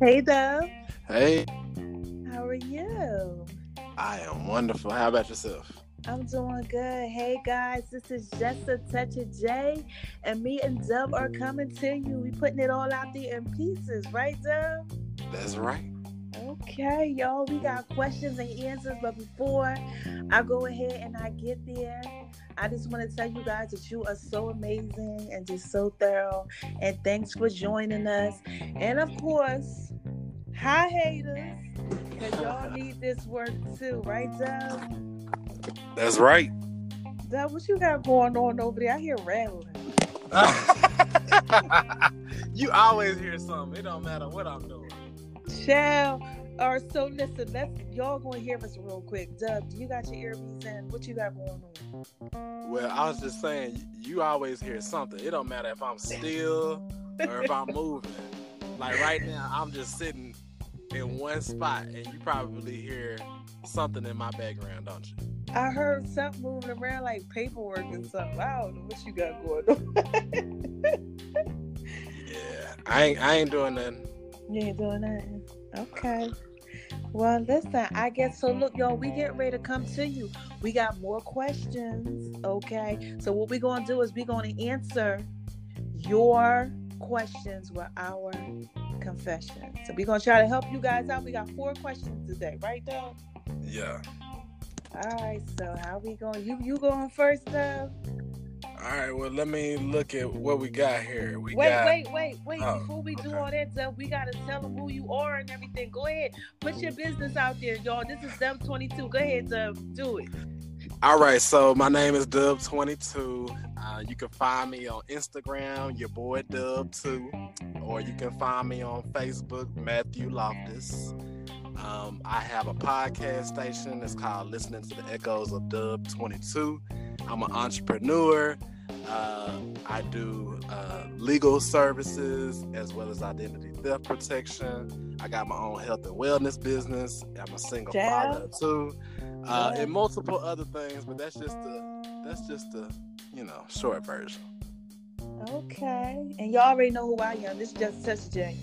Hey, Dub. Hey, How are you? I am wonderful. How about yourself? I'm doing good. Hey, guys. This is just a touch of J, and me and Dub are coming to you. We putting it all out there in pieces, right, Dove? That's right. Okay, y'all. We got questions and answers, but before I go ahead and I get there, I just want to tell you guys that you are so amazing and just so thorough. And thanks for joining us. And of course, hi haters, because y'all need this work too, right, Dub? That's right. Dub, what you got going on over there? I hear rattling. you always hear something. It don't matter what I'm doing. Child. Or so listen, let's y'all gonna hear us real quick. Dub, do you got your earpiece in? What you got going on? Well, I was just saying, you always hear something. It don't matter if I'm still or if I'm moving. Like right now, I'm just sitting in one spot, and you probably hear something in my background, don't you? I heard something moving around like paperwork and something. I don't know what you got going on. Yeah, I ain't. I ain't doing nothing. You ain't doing nothing. Okay. Well, listen, I guess so. Look, y'all, we get ready to come to you. We got more questions. Okay. So, what we're going to do is we're going to answer your questions with our confession. So, we're going to try to help you guys out. We got four questions today, right, Dub? Yeah. All right. So, how we going? You you going first, Dub? All right. Well, let me look at what we got here. We Wait, got. wait, wait, wait. Oh, Before we do all that stuff, we gotta tell them who you are and everything. Go ahead, put your business out there, y'all. This is Dub Twenty Two. Go ahead, Dub. Do it. All right, so my name is Dub22. Uh, you can find me on Instagram, your boy Dub2, or you can find me on Facebook, Matthew Loftus. Um, I have a podcast station. It's called Listening to the Echoes of Dub22. I'm an entrepreneur. Uh, I do uh, legal services as well as identity theft protection. I got my own health and wellness business. I'm a single father too, uh, and multiple other things. But that's just the that's just the you know short version. Okay. And y'all already know who I am. This is just Touch J.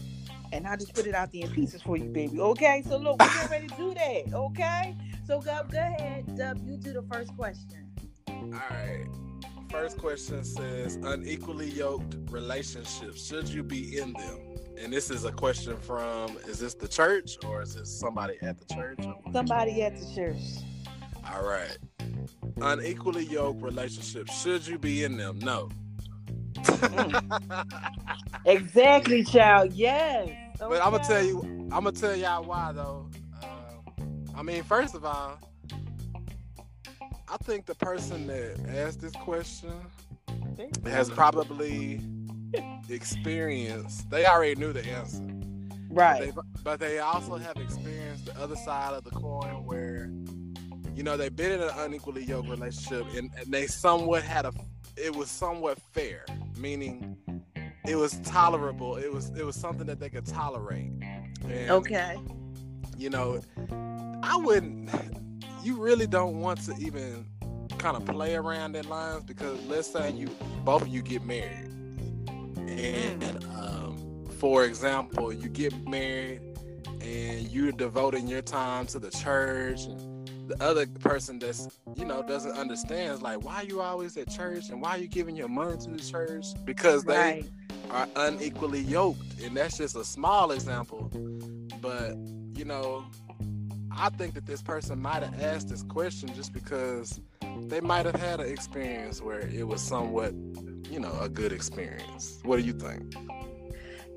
And I just put it out there in pieces for you, baby. Okay. So look, we're getting ready to do that. Okay. So go, go ahead, Dub. You do the first question. All right. First question says unequally yoked relationships. Should you be in them? And this is a question from is this the church or is this somebody at the church? Somebody at the church. All right. Unequally yoked relationships. Should you be in them? No. Exactly, child. Yes. But I'm gonna tell you, I'm gonna tell y'all why though. Uh, I mean, first of all, I think the person that asked this question has probably experienced. They already knew the answer, Right. They- but they also have experienced the other side of the coin where, you know, they've been in an unequally yoked relationship and, and they somewhat had a. It was somewhat fair, meaning it was tolerable. It was it was something that they could tolerate. And, Okay. you know, I wouldn't. You really don't want to even kind of play around that lines because let's say you both of you get married, and um, for example, you get married and you're devoting your time to the church. And the other person that's you know doesn't understand is like, why are you always at church and why are you giving your money to the church? Because they Right. are unequally yoked, and that's just a small example. But you know, I think that this person might have asked this question just because they might have had an experience where it was somewhat, you know, a good experience. What do you think?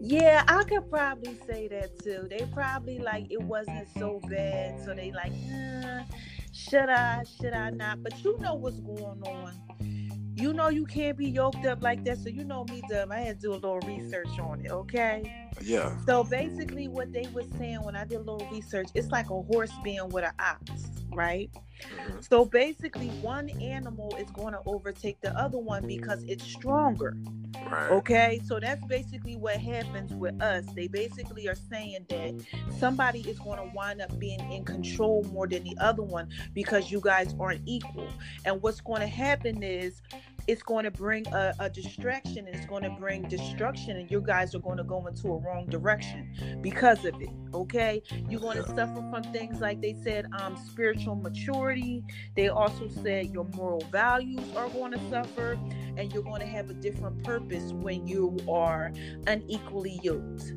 Yeah, I could probably say that too. They probably like it wasn't so bad, so they like, eh, should I, should I not? But you know what's going on. You know you can't be yoked up like that. So you know me, Dub. I had to do a little research on it, okay? Yeah. So basically, what they were saying when I did a little research, it's like a horse being with an ox, right? Mhm. So basically, one animal is going to overtake the other one because it's stronger. Right. Okay, so that's basically what happens with us. They basically are saying that somebody is going to wind up being in control more than the other one because you guys aren't equal. And what's going to happen is it's going to bring a, a distraction it's going to bring destruction, and you guys are going to go into a wrong direction because of it. Okay, you're going to suffer from things like they said, um, spiritual maturity. They also said your moral values are going to suffer and you're going to have a different purpose when you are unequally yoked.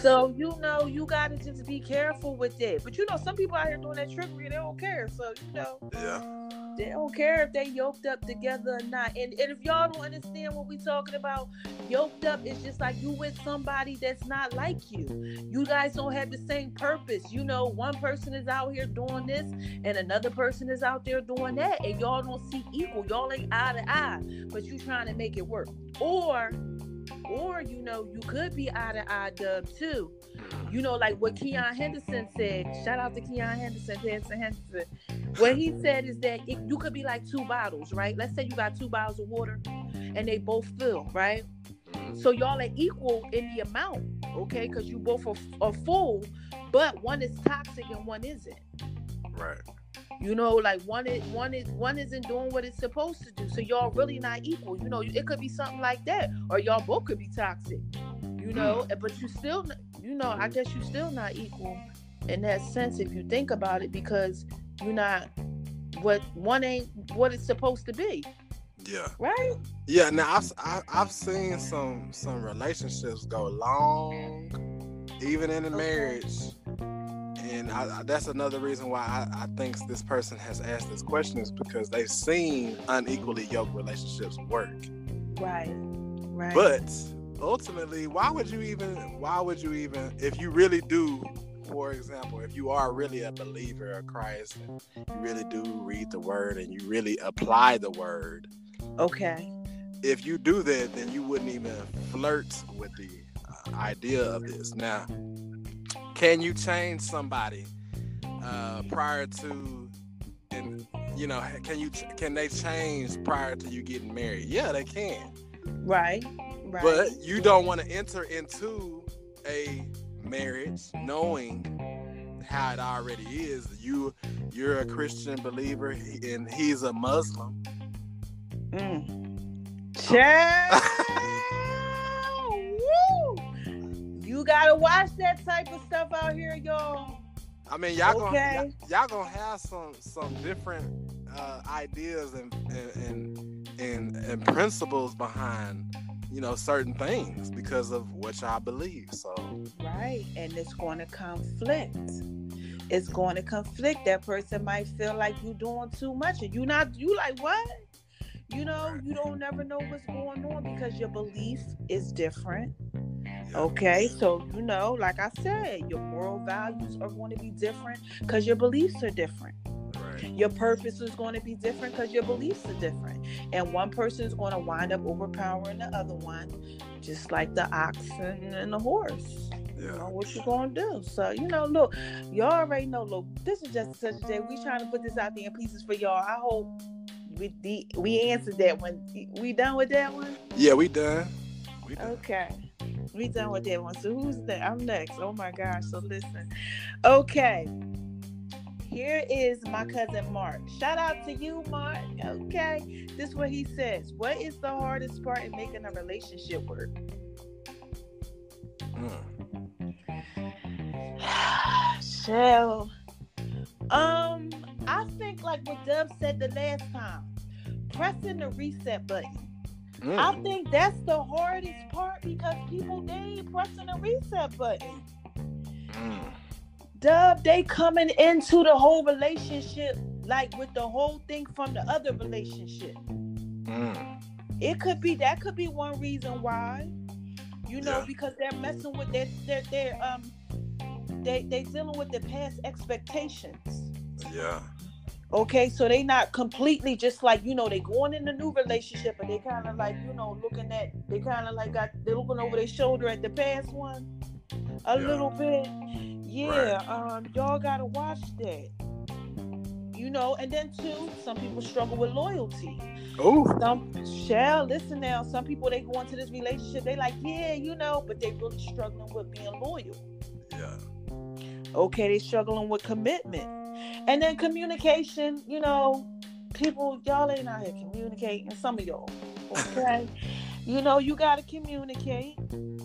So you know you got to just be careful with that. But you know some people out here doing that trickery, they don't care. So you know yeah. They don't care if they yoked up together or not. And, and if y'all don't understand what we're talking about, yoked up is just like you with somebody that's not like you. You guys don't have the same purpose. You know, one person is out here doing this and another person is out there doing that, and y'all don't see equal. Y'all ain't eye to eye, but you trying to make it work. Or or you know, you could be eye to eye dub too. You know, like what Keion Henderson said. Shout out to Keion Henderson, Henderson Henderson. What he said is that if you could be like two bottles, right? Let's say you got two bottles of water and they both fill, right? Mhm. So y'all are equal in the amount, okay? Because you both are, are full, but one is toxic and one isn't. Right. You know, like one is one is one isn't doing what it's supposed to do. So y'all really not equal. You know, it could be something like that, or y'all both could be toxic. You know, mm. but you still, you know, I guess you still not equal in that sense if you think about it, because you're not what one ain't what it's supposed to be, Yeah. right? Yeah. Now I've I, I've seen some some relationships go long, even in a Okay. marriage, and I, that's another reason why I, I think this person has asked this question is because they've seen unequally yoked relationships work. Right, right. But ultimately, why would you even? Why would you even? If you really do, for example, if you are really a believer of Christ you really do read the Word and you really apply the Word, okay, if you do that, then you wouldn't even flirt with the uh, idea of this. Now, can you change somebody uh, prior to? And you know, can you can they change prior to you getting married? Yeah, they can. right, right. But you don't want to enter into a marriage knowing how it already is. You you're a Christian believer and he's a Muslim. Mm. Child, You gotta watch that type of stuff out here, y'all. I mean, y'all gonna y'all, y'all gonna have some some different uh, ideas and and, and and and principles behind you know certain things because of what y'all believe. So Right, and it's going to conflict. It's going to conflict. That person might feel like you're doing too much, and you not. You like what? You know, you don't never know what's going on because your belief is different. Yeah. Okay, so you know, like I said, your moral values are going to be different because your beliefs are different. Your purpose is going to be different because your beliefs are different. And one person is going to wind up overpowering the other one, just like the ox and, the horse. You know Yeah. what you gonna do? So you know, look, y'all already know. Look, this is just such a day. We trying to put this out there in pieces for y'all. I hope we the, we answered that one. We done with that one? Yeah, we done. We done. Okay. We done with that one. So who's that? I'm next. Oh my gosh. So listen. Okay. Here is my cousin Mark. Shout out to you, Mark. Okay. This is what he says. What is the hardest part in making a relationship work? Mm. So, um, I think like what Dub said the last time, pressing the reset button. Mm. I think that's the hardest part because people they ain't pressing the reset button. Mm. Dub, they coming into the whole relationship like with the whole thing from the other relationship. Mm. It could be that could be one reason why. You know, Yeah. because they're messing with their their their um they they dealing with their past expectations. Yeah. Okay, so they not completely just like you know they going in a new relationship, but they kind of like you know looking at they kind of like got they looking over their shoulder at the past one a Yeah. little bit. Yeah, um, y'all gotta watch that. You know, and then too, some people struggle with loyalty. Ooh. Some shall listen now. Some people they go into this relationship, they like, yeah, you know, but they really struggling with being loyal. Yeah. Okay, they struggling with commitment. And then communication, you know, people, y'all ain't out here communicating. Some of y'all. Okay. you know, you gotta communicate.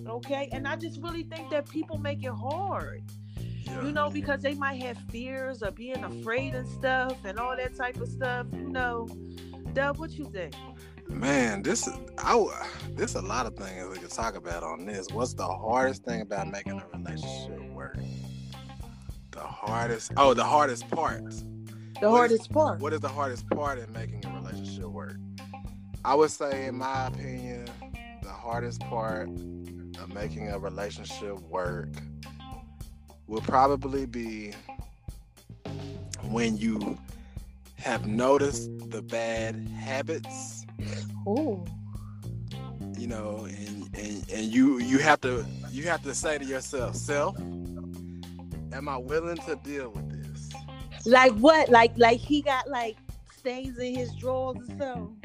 Okay. And I just really think that people make it hard. Yeah. You know, because they might have fears of being afraid and stuff and all that type of stuff. You know. Dub, what you think? Man, this is I. There's a lot of things we could talk about on this. What's the hardest thing about making a relationship work? The hardest. Oh, the hardest part. The What hardest part. What is the hardest part in making a relationship work? I would say, in my opinion, the hardest part of making a relationship work will probably be when you have noticed the bad habits Ooh. you know and, and and you you have to you have to say to yourself self am i willing to deal with this Like what? Like like he got like stains in his drawers or something.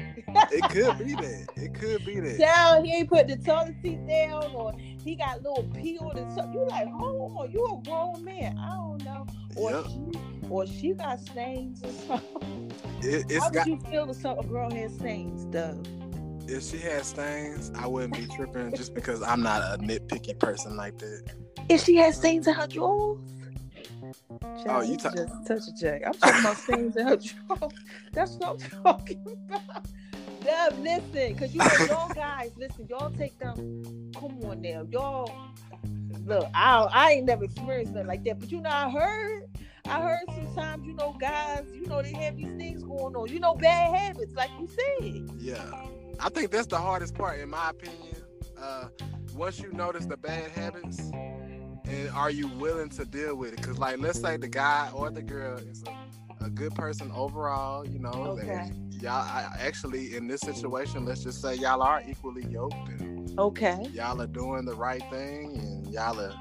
it could be that it could be that down. He ain't put the toilet seat down, or he got little peeled and something. You like, hold on, you a grown man. I don't know. Or Yep. she, or she got stains or something. it, it's How would you feel if some a girl had stains, though? if she had stains i wouldn't be tripping just because i'm not a nitpicky person like that If she had stains in her drawers. Oh, you just touch a jack. I'm talking about things in her drawers. That's what I'm talking about. Dub, listen, because you know, y'all guys, listen, y'all take them. Come on now, y'all. Look, I I ain't never experienced nothing like that, but you know, I heard, I heard sometimes, you know, guys, you know, they have these things going on. You know, bad habits, like you said. yeah i think that's the hardest part in my opinion uh once you notice the bad habits and are you willing to deal with it because like let's say the guy or the girl is a, a good person overall you know Okay. y'all I, actually in this situation let's just say y'all are equally yoked and Okay. y'all are doing the right thing and y'all are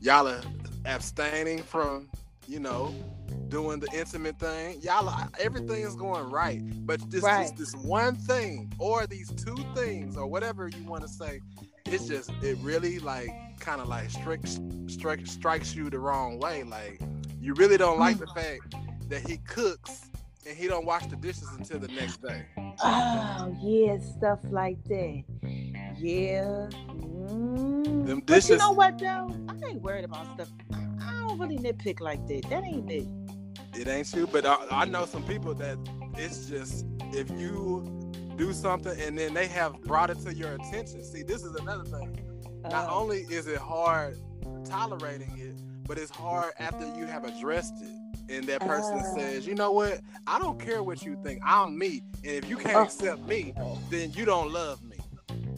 y'all are abstaining from you know doing the intimate thing y'all are, everything is going right but this Right. just this one thing or these two things or whatever you want to say it's just it really like kind of like strikes strike, strikes you the wrong way like you really don't like the fact that he cooks and he don't wash the dishes until the next day Oh yeah, stuff like that. Yeah. Mm. Them But you know what though? I ain't worried about stuff. I don't really nitpick like that. That ain't me. it ain't you but I, I know some people that it's just if you do something and then they have brought it to your attention see this is another thing not Uh, only is it hard tolerating it but it's hard after you have addressed it and that person Ah. says you know what i don't care what you think i'm me and if you can't Oh. accept me then you don't love me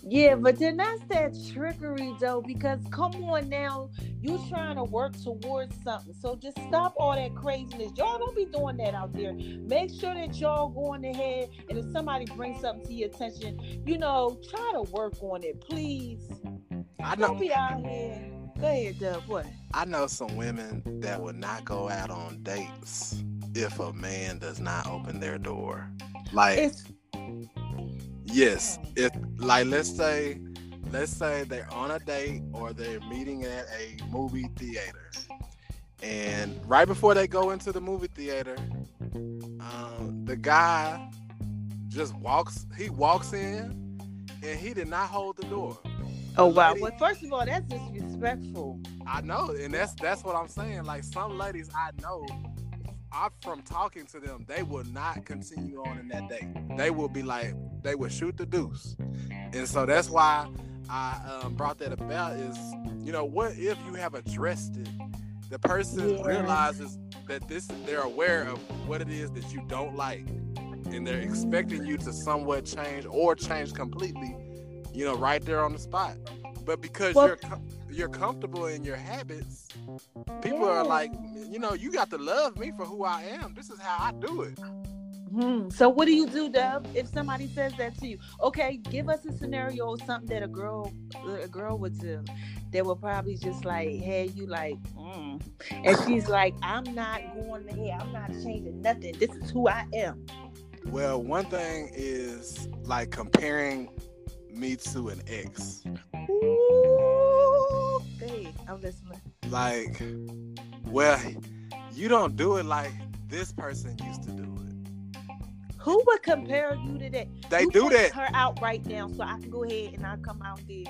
yeah, but then that's that trickery though, because come on now, you trying to work towards something. So just stop all that craziness. Y'all don't be doing that out there. Make sure that y'all going ahead and if somebody brings something to your attention, you know, try to work on it, please. I Don't know be out here. Go ahead, Dub. What? i know some women that would not go out on dates if a man does not open their door like It's Yes, if like let's say let's say they're on a date or they're meeting at a movie theater. And right before they go into the movie theater, um, the guy just walks he walks in and he did not hold the door. Oh wow. lady- Well, first of all, that's disrespectful. I know, and that's that's what I'm saying. Like some ladies I know, I from talking to them, they will not continue on in that date. They will be like, they will shoot the deuce, and so that's why I um, brought that about. Is you know what if you have addressed it, the person Yeah. realizes that this they're aware of what it is that you don't like, and they're expecting you to somewhat change or change completely. You know, right there on the spot. But because Well- you're you're comfortable in your habits, people are like, you know, you got to love me for who I am. This is how I do it. Hmm. So what do you do, Dub? If somebody says that to you, okay, give us a scenario, or something that a girl, a girl would do, that would probably just like, hey, you like, mm. and she's like, I'm not going ahead, I'm not changing nothing. This is who I am. Well, one thing is like comparing me to an ex. Ooh, hey, I'm listening. Like, well, you don't do it like this person used to do it. Who would compare you to that? They You do that. Her out right now, so I can go ahead and I come out there.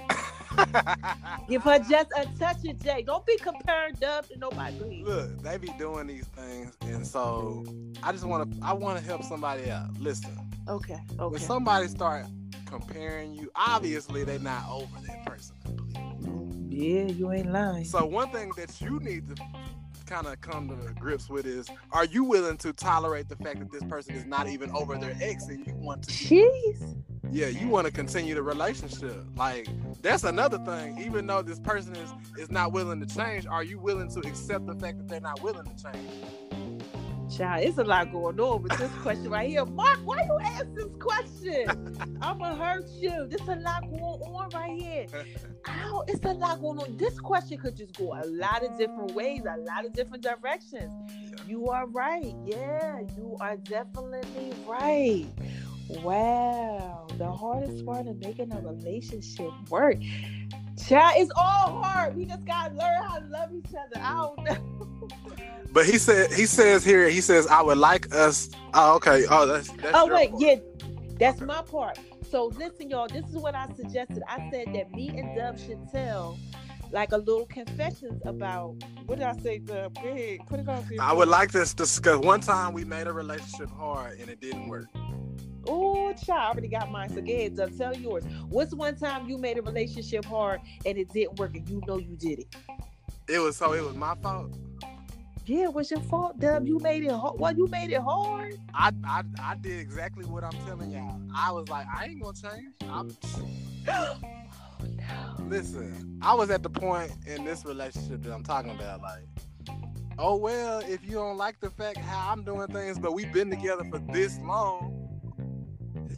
Give her just a touch of J. Don't be comparing Dub to nobody. Look, they be doing these things, and so I just want to. I want to help somebody out. Listen, Okay. when Okay. somebody start comparing you, obviously they're not over that person completely. Yeah, you ain't lying. So one thing that you need to kind of come to grips with is: Are you willing to tolerate the fact that this person is not even over their ex, and you want to? Jeez. Yeah, you want to continue the relationship. Like that's another thing. Even though this person is is not willing to change, are you willing to accept the fact that they're not willing to change? Child, it's a lot going on with this question right here. Mark, why you ask this question? I'ma hurt you. There's a lot going on right here. Ow, it's a lot going on. This question could just go a lot of different ways, a lot of different directions. You are right. Yeah, you are definitely right. Wow. The hardest part of making a relationship work. Child, it's all hard. We just gotta learn how to love each other. I don't know. But he said he says here he says I would like us. Oh, okay. Oh, that's, that's Oh wait, part. yeah, that's Okay. my part. So listen, y'all. This is what I suggested. I said that me and Dub should tell, like a little confessions about. What did I say, Dub? Go ahead, put it on. I would like this discuss. One time we made a relationship hard and it didn't work. Oh, child, I already got mine. So go ahead. Tell yours. What's one time you made a relationship hard and it didn't work, and you know you did it? It was so it was my fault. Yeah, it was your fault, Dub. You made it hard. Well, you made it hard. I, I I did exactly what I'm telling y'all. I was like, I ain't gonna change. I'm, Oh no. listen, I was at the point in this relationship that I'm talking about, like, oh well, if you don't like the fact how I'm doing things, but we've been together for this long,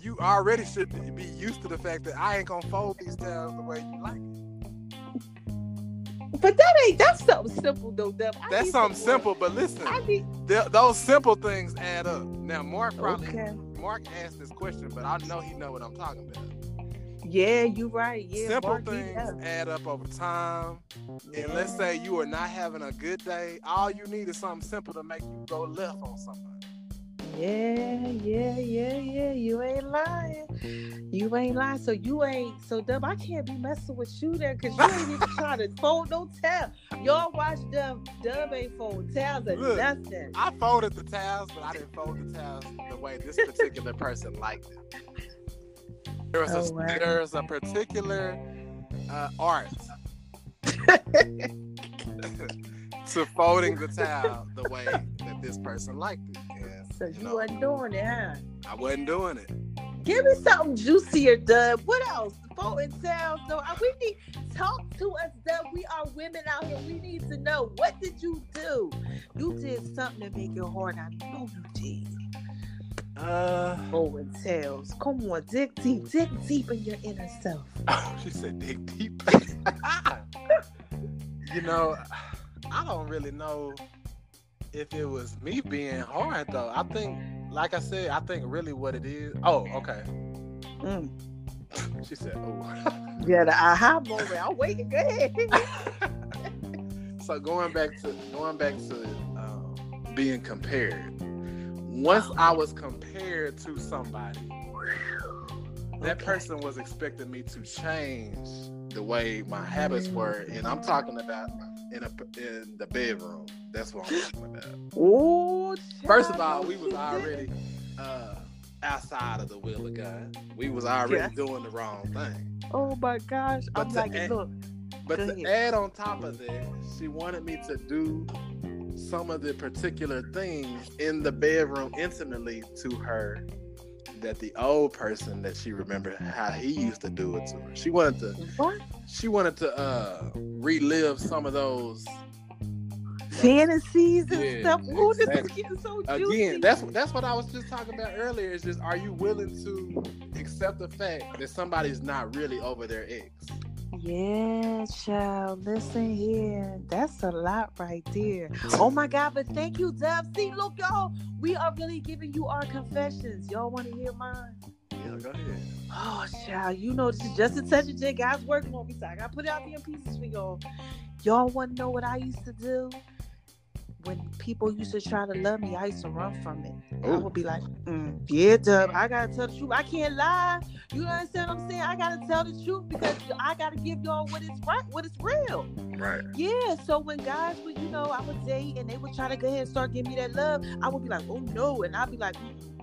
you already should be used to the fact that I ain't gonna fold these towels the way you like. it. But that ain't. That's something simple though, Dub. I That's something some simple, but listen, need. th- those simple things add up. Now, Mark probably Okay. Mark asked this question, but I know he know what I'm talking about. Yeah, you're right. Yeah, Simple Mark, things add up over time. And let's say you are not having a good day, all you need is something simple to make you go left on somebody. Yeah, yeah, yeah, yeah. You ain't lying. You ain't lying. So you ain't. So Dub, I can't be messing with you there because you ain't even trying to fold no towel. Y'all watch Dub. Dub ain't fold towels or Look, nothing. I folded the towels, but I didn't fold the towels the way this particular person liked it. There was, Oh, a, wow. there's a particular uh, art to folding the towel the way that this person liked it. So you, know, wasn't doing it, huh? I wasn't doing it. Give me something juicier, Dub. What else? Folding towels. No, I- we need talk to us, Dub. We are women out here. We need to know what did you do? You did something to make your heart. I know you did. Uh, Folding tails. Come on, dig deep, dig deep in your inner self. she said dig deep. you know, I don't really know if it was me being hard though. I think, like I said, I think really what it is. Oh, okay. Mm. She said, "Oh." Yeah, the aha moment. I'm waiting. Go ahead. so going back to going back to um, being compared. Once I was compared to somebody, that Okay. person was expecting me to change the way my habits were, and I'm talking about in a in the bedroom. That's what I'm talking about. Oh, First of all, we was already uh, outside of the will of God. We was already Yeah. doing the wrong thing. Oh my gosh. But I'm to like, add- look. But to ahead. add on top of that, she wanted me to do some of the particular things in the bedroom intimately to her that the old person that she remembered how he used to do it to her. She wanted to What? she wanted to uh relive some of those Fantasies and Yeah, stuff. Ooh, this is getting so juicy. again that's that's what i was just talking about earlier is just are you willing to accept the fact that somebody's not really over their ex Yeah, child. Listen here. That's a lot right there. Oh my God, but thank you, Dub. See, look, y'all, we are really giving you our confessions. Y'all want to hear mine? yeah go ahead Oh, child, you know this is just a touch of J. Guys working on me, so I gotta put it out there in pieces for y'all. Y'all want to know what I used to do? When people used to try to love me, I used to run from it. I would be like, mm, yeah, Dub, I gotta tell the truth. I can't lie. You understand what I'm saying? I gotta tell the truth because I gotta give y'all what is right, what is real. right Yeah, so when guys would, you know, I would date and they would try to go ahead and start giving me that love, I would be like, oh no, and I'd be like, Mm-mm.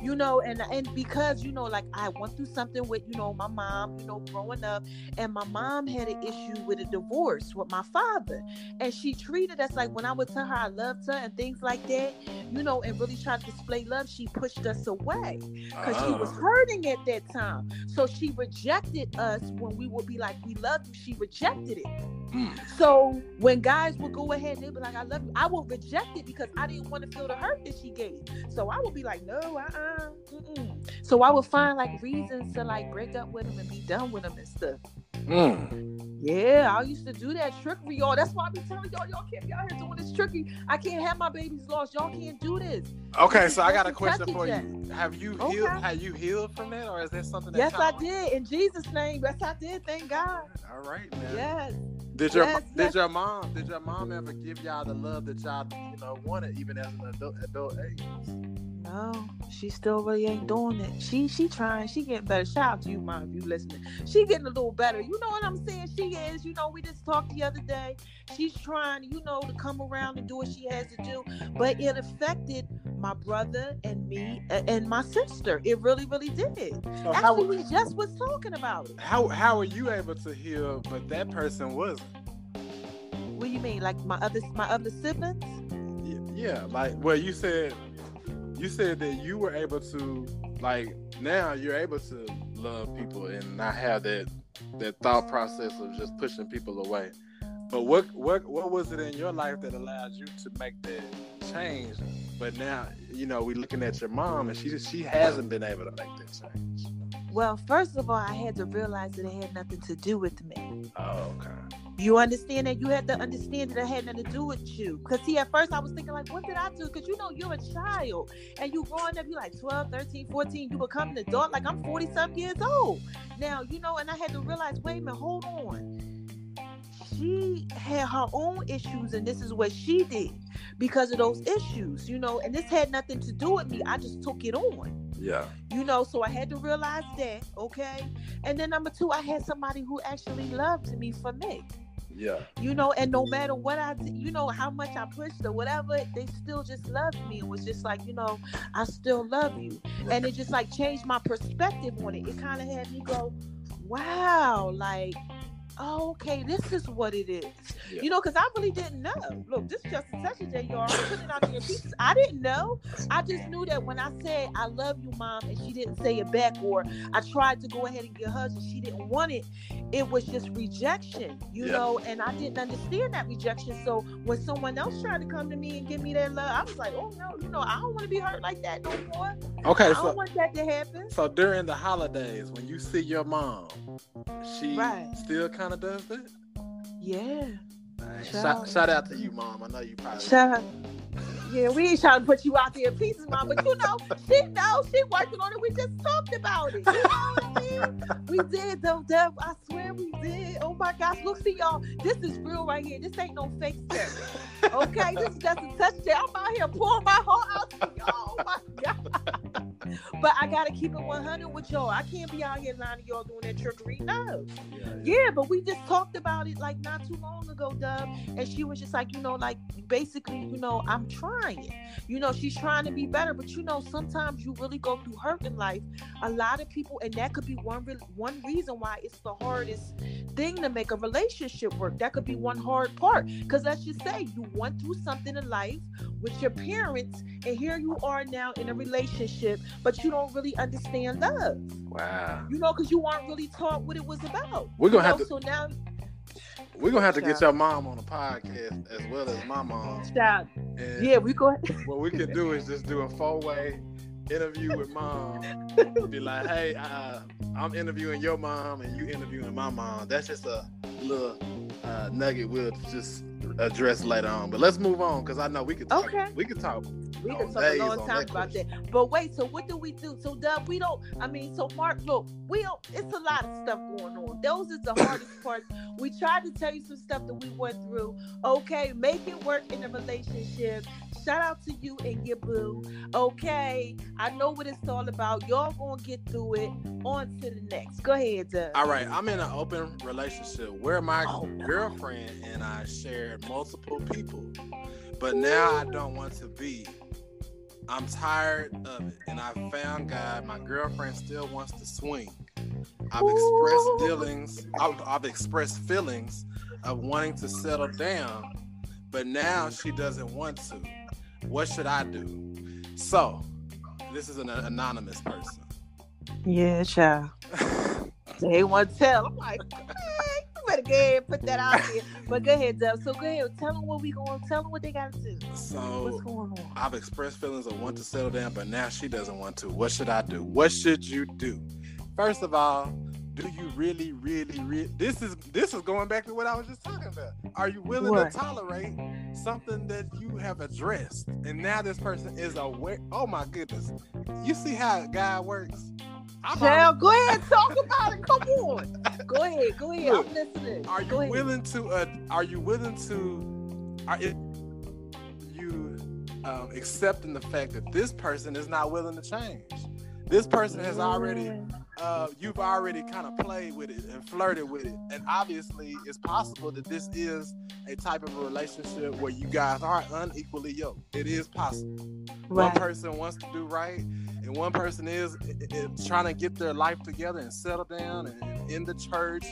You know, and and because you know, like I went through something with, you know, my mom, you know, growing up, and my mom had an issue with a divorce with my father, and she treated us like when I would tell her I loved her and things like that, you know, and really try to display love, she pushed us away because she was Oh. hurting at that time. So she rejected us when we would be like, we love you. She rejected it. Mm. So when guys would go ahead and they'd be like, I love you, I would reject it because I didn't want to feel the hurt that she gave. So I would be like, no, uh-uh, mm-mm. So I would find like reasons to like break up with him and be done with him and stuff. Mm. Yeah, I used to do that trickery, y'all. That's why I be telling y'all, y'all can't be out here doing this trickery. I can't have my babies lost. Y'all can't do this. okay so i got a question for you have you Okay. healed have you healed from that or is that something that Yes, I did. In Jesus' name. Yes, I did. Thank God. all right man Yes. Did your Yes, did yes. your mom did your mom ever give y'all the love that y'all you know wanted even as an adult adult age? No, she still really ain't doing it. She she trying. She getting better. Shout out to you, mom, if you listening. She getting a little better. You know what I'm saying? She is. You know, we just talked the other day. She's trying, you know, to come around and do what she has to do. But it affected my brother and me and my sister. It really, really did. So Actually, we just was talking about it. how how are you able to heal but that person wasn't? What do you mean? Like my other my other siblings? Yeah, like well you said you said that you were able to like now you're able to love people and not have that that thought process of just pushing people away. But what what what was it in your life that allowed you to make that change? But now, you know, we're looking at your mom and she just, she hasn't been able to make that change. Well, first of all, I had to realize that it had nothing to do with me. Oh, okay. You understand that? You had to understand that it had nothing to do with you. Because, see, at first I was thinking, like, what did I do? Because, you know, you're a child. And you growing up, you're like 12, 13, 14. You become an adult. Like, I'm 40 some years old. Now, you know, and I had to realize, wait a minute, hold on. She had her own issues, and this is what she did because of those issues, you know, and this had nothing to do with me. I just took it on Yeah. you know so i had to realize that okay and then number two i had somebody who actually loved me for me Yeah. you know and no matter what i did you know how much i pushed or whatever they still just loved me and was just like you know i still love you and it just like changed my perspective on it it kind of had me go wow like oh, okay this is what it is Yeah. you know because i really didn't know look this is just a session that y'all I'm putting out in pieces i didn't know I just knew that when I said I love you, mom, and she didn't say it back, or I tried to go ahead and get hugs and she didn't want it, it was just rejection, you Yeah. know, and I didn't understand that rejection. So when someone else tried to come to me and give me that love, I was like, oh no, you know, I don't want to be hurt like that no more. Okay, I so don't want that to happen. so during the holidays when you see your mom, she Right. still kind of does that. Yeah. Shout, shout out to you, mom. I know you probably. Child. Yeah, we ain't trying to put you out there in pieces, mom. But you know, she knows she working on it. We just talked about it. You know what I mean? We did though, Dub. I swear we did. Oh my gosh. Look, see y'all. This is real right here. This ain't no fake stuff. Okay, this is just a touch that I'm out here pouring my heart out to y'all. Oh my god. But I gotta keep it 100 with y'all. I can't be out here lying to y'all doing that trickery. No. Yeah, but we just talked about it like not too long ago, Dub. And she was just like, you know, like basically, you know, I'm trying. You know, she's trying to be better, but you know, sometimes you really go through hurt in life. A lot of people, and that could be one re- one reason why it's the hardest thing to make a relationship work. That could be one hard part. Because let's just say you went through something in life with your parents, and here you are now in a relationship, but you you don't really understand love. Wow. You know, because you weren't really taught what it was about. We're gonna have know, to- So now, We're gonna have to get Child. your mom on the podcast as well as my mom. child, And yeah, we go ahead. what we can do is just do a four way interview with mom. Be like, hey, uh, I'm interviewing your mom and you interviewing my mom. That's just a little uh, nugget we'll just address later on. But let's move on because I know we could talk. Okay. We could talk. We on can talk a long time that about question. that. But wait, so what do we do? So Dub, we don't. I mean, so Mark, look, we don't. It's a lot of stuff going on. Those is the hardest parts. We tried to tell you some stuff that we went through. Okay, make it work in a relationship. Shout out to you and your boo. Okay, I know what it's all about. Y'all gonna get through it. On to the next. Go ahead, Dub. All right, I'm in an open relationship where my Oh, no. girlfriend and I shared multiple people, but now I don't want to be. I'm tired of it, and I found God. My girlfriend still wants to swing. I've expressed Ooh. feelings. I've, I've expressed feelings of wanting to settle down, but now she doesn't want to. What should I do? So, this is an anonymous person. Yeah, child. They want to tell. Oh I'm like, go ahead and put that out there. But go ahead, Dub. So go ahead, tell them what we going. Tell them what they got to do. What's So going on? I've expressed feelings of want to settle down, but now she doesn't want to. What should I do? What should you do? First of all, do you really, really, really? This is this is going back to what I was just talking about. Are you willing What? to tolerate something that you have addressed, and now this person is aware? Oh my goodness! You see how God works? I'm Child, go ahead, talk about it. Come on. Go ahead, go ahead. Look, I'm listening. Are you ahead. willing to? Uh, are you willing to? Are it, you um, accepting the fact that this person is not willing to change? This person has already. Uh, you've already kind of played with it and flirted with it, and obviously, it's possible that this is a type of a relationship where you guys are unequally yoked. It is possible. One person wants to do right, and one person is, i- i- trying to get their life together and settle down and, and in the church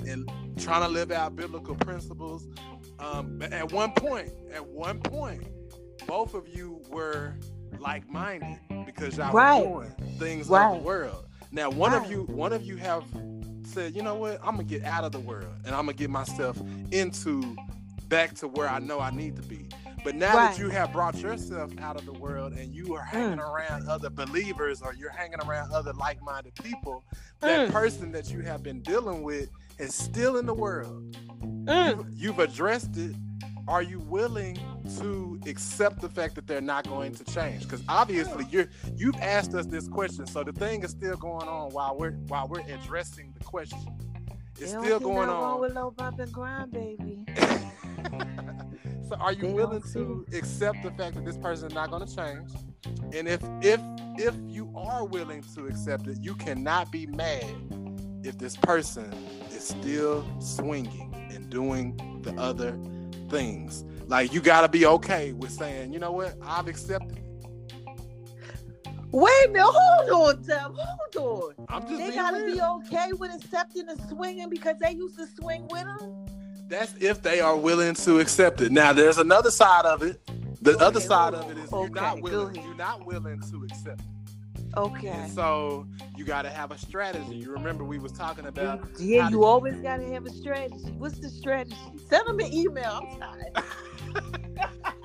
and, and trying to live out biblical principles. Um, but at one point, at one point, both of you were like-minded because y'all Right. were doing things of Right. the world. Now, one of you, one of you have said, you know what, I'm gonna get out of the world and I'm gonna get myself into back to where I know I need to be. But now Right. that you have brought yourself out of the world and you are hanging around other believers or you're hanging around other like-minded people, that Mm. person that you have been dealing with is still in the world. Mm. You've, you've addressed it. Are you willing to accept the fact that they're not going to change? Because obviously you're you've asked us this question, so the thing is still going on while we're while we're addressing the question. It's still going nothing wrong on. with low bump and grind, baby. so are you They willing to accept the fact that this person is not going to change? And if if if you are willing to accept it, you cannot be mad if this person is still swinging and doing the other things. Like you got to be okay with saying, you know what, I've accepted. Wait a minute, hold on. Hold on. I'm just They gotta be okay with accepting the swinging because they used to swing with them. That's if they are willing to accept it. Now, there's another side of it. The Okay, other side of it is on. you're not willing. You're not willing to accept it. Okay. And so you got to have a strategy. You remember we was talking about Yeah, you to- always gotta have a strategy. What's the strategy? Send them an email. I'm tired.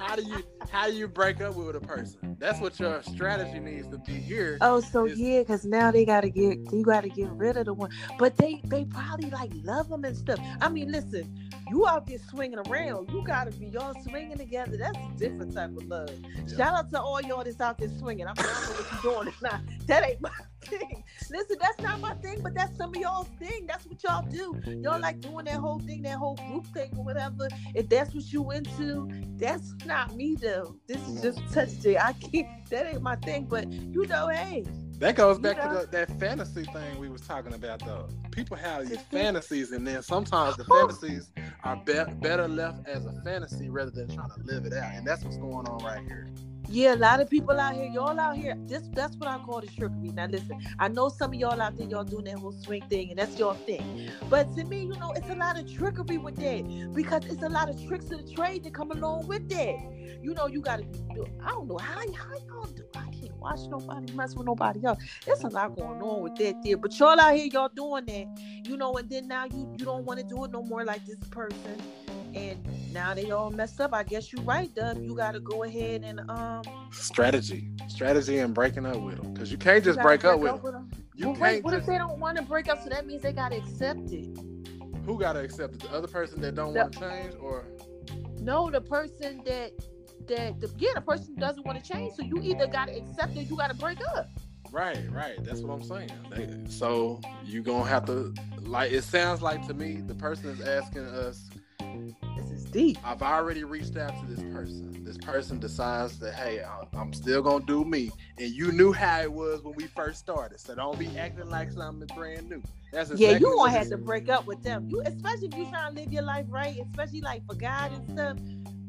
how do you how do you break up with a person? That's what your strategy needs to be here. Oh, so It's- yeah, because now they gotta get you gotta get rid of the one, but they they probably like love them and stuff. I mean, listen, you out there swinging around, you gotta be y'all swinging together. That's a different type of love. Yeah. Shout out to all y'all that's out there swinging. I mean, I don't know what you're doing. Nah, that ain't my thing. Listen, that's not my thing, but that's some of y'all's thing. That's what y'all do. Y'all like doing that whole thing, that whole group thing or whatever. If that's what you into, that's not me though. This is just mm. touching. I can't. That ain't my thing. But you know, hey, That goes You back know? to the, that fantasy thing we was talking about though. People have these fantasies and then sometimes the fantasies are be- better left as a fantasy rather than trying to live it out. And that's what's going on right here. Yeah, a lot of people out here, y'all out here. This that's what I call the trickery. Now listen, I know some of y'all out there, y'all doing that whole swing thing, and that's your thing. But to me, you know, it's a lot of trickery with that because it's a lot of tricks of the trade that come along with that. You know, you gotta be. I don't know how how y'all do. I can't watch nobody mess with nobody else. There's a lot going on with that there. But y'all out here, y'all doing that. You know, and then now you you don't want to do it no more like this person and now they all messed up. I guess you're right, Dub. You got to go ahead and um strategy, strategy, and breaking up with them because you can't just break, break, up, with, with them. You well, can't. Wait, what just... if they don't want to break up? So that means they got to accept it. Who got to accept it? The other person that don't want to change, or no, the person that that the, yeah, the person doesn't want to change. So you either got to accept it, you got to break up. Right, right. That's what I'm saying. They, so you gonna have to like. It sounds like to me the person is asking us this is deep. I've already reached out to this person. This person decides that, hey, I'm still gonna do me, and you knew how it was when we first started. So don't be acting like something brand new. That's exactly yeah. You gonna have to break up with them. You, especially if you trying to live your life right, especially like for God and stuff.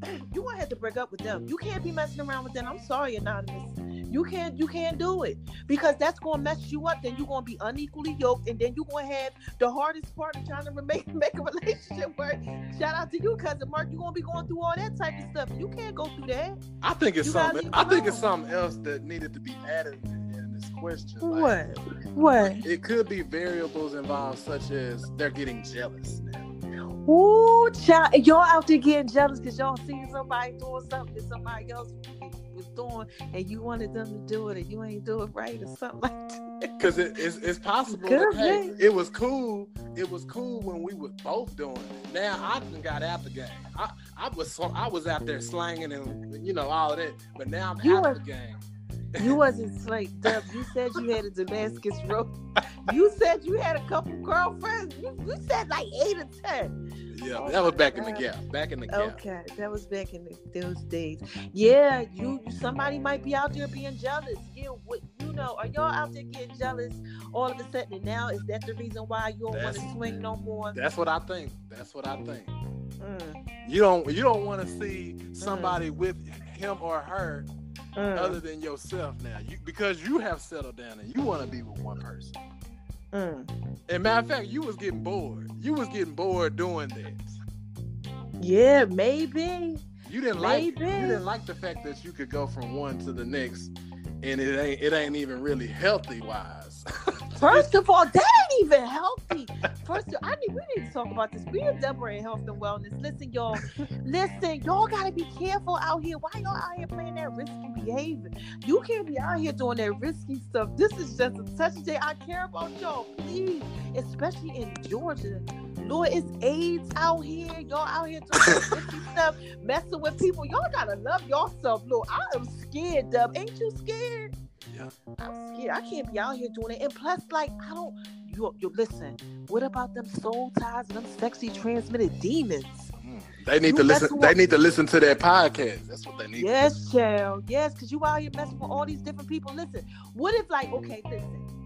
You gonna have to break up with them. You can't be messing around with them. I'm sorry, anonymous. You can't you can't do it because that's gonna mess you up. Then you're gonna be unequally yoked, and then you're gonna have the hardest part of trying to make make a relationship work. Shout out to you, cousin Mark. You're gonna be going through all that type of stuff. You can't go through that. I think it's you something. I think it's something else that needed to be added in this question. Like, what? What? It could be variables involved, such as they're getting jealous now. Ooh, child, y'all out there getting jealous because y'all see somebody doing something that somebody else was doing and you wanted them to do it and you ain't do it right or something like that. Because it, it's, it's possible. That, hey, it was cool. It was cool when we were both doing it. Now I got out the game. I, I was I was out there slanging and you know all of that. But now I'm you out of the game. You wasn't like Dub. You said you had a Damascus road. You said you had a couple girlfriends. You, you said like eight or ten. Yeah, oh that was back God. in the gap. Back in the gap. Okay, that was back in the, those days. Yeah, you somebody might be out there being jealous. Yeah, what you know, are y'all out there getting jealous all of a sudden? And now is that the reason why you don't want to swing no more? That's what I think. That's what I think. Mm. You don't you don't want to see somebody mm. with him or her mm. other than yourself now. You because you have settled down and you want to be with one person. Mm. And matter of fact, you was getting bored. You was getting bored doing this. Yeah, maybe. You didn't maybe. like you didn't like the fact that you could go from one to the next and it ain't it ain't even really healthy wise. First of all, that ain't even healthy. First of all, I need we need to talk about this. We are Deborah in health and wellness. Listen, y'all. Listen, y'all gotta be careful out here. Why y'all out here playing that risky behavior? You can't be out here doing that risky stuff. This is just a touch day. I care about y'all, please, especially in Georgia. Lord, it's AIDS out here. Y'all out here doing risky stuff, messing with people. Y'all gotta love yourself, Lord. I am scared, Dub. Ain't you scared? I'm scared. I can't be out here doing it. And plus, like, I don't. You, you listen. What about them soul ties and them sexy transmitted demons? Mm. They need you to listen. They need to listen to that podcast. That's what they need. Yes, child. Yes, because you out here messing with all these different people. Listen. What if, like, okay, listen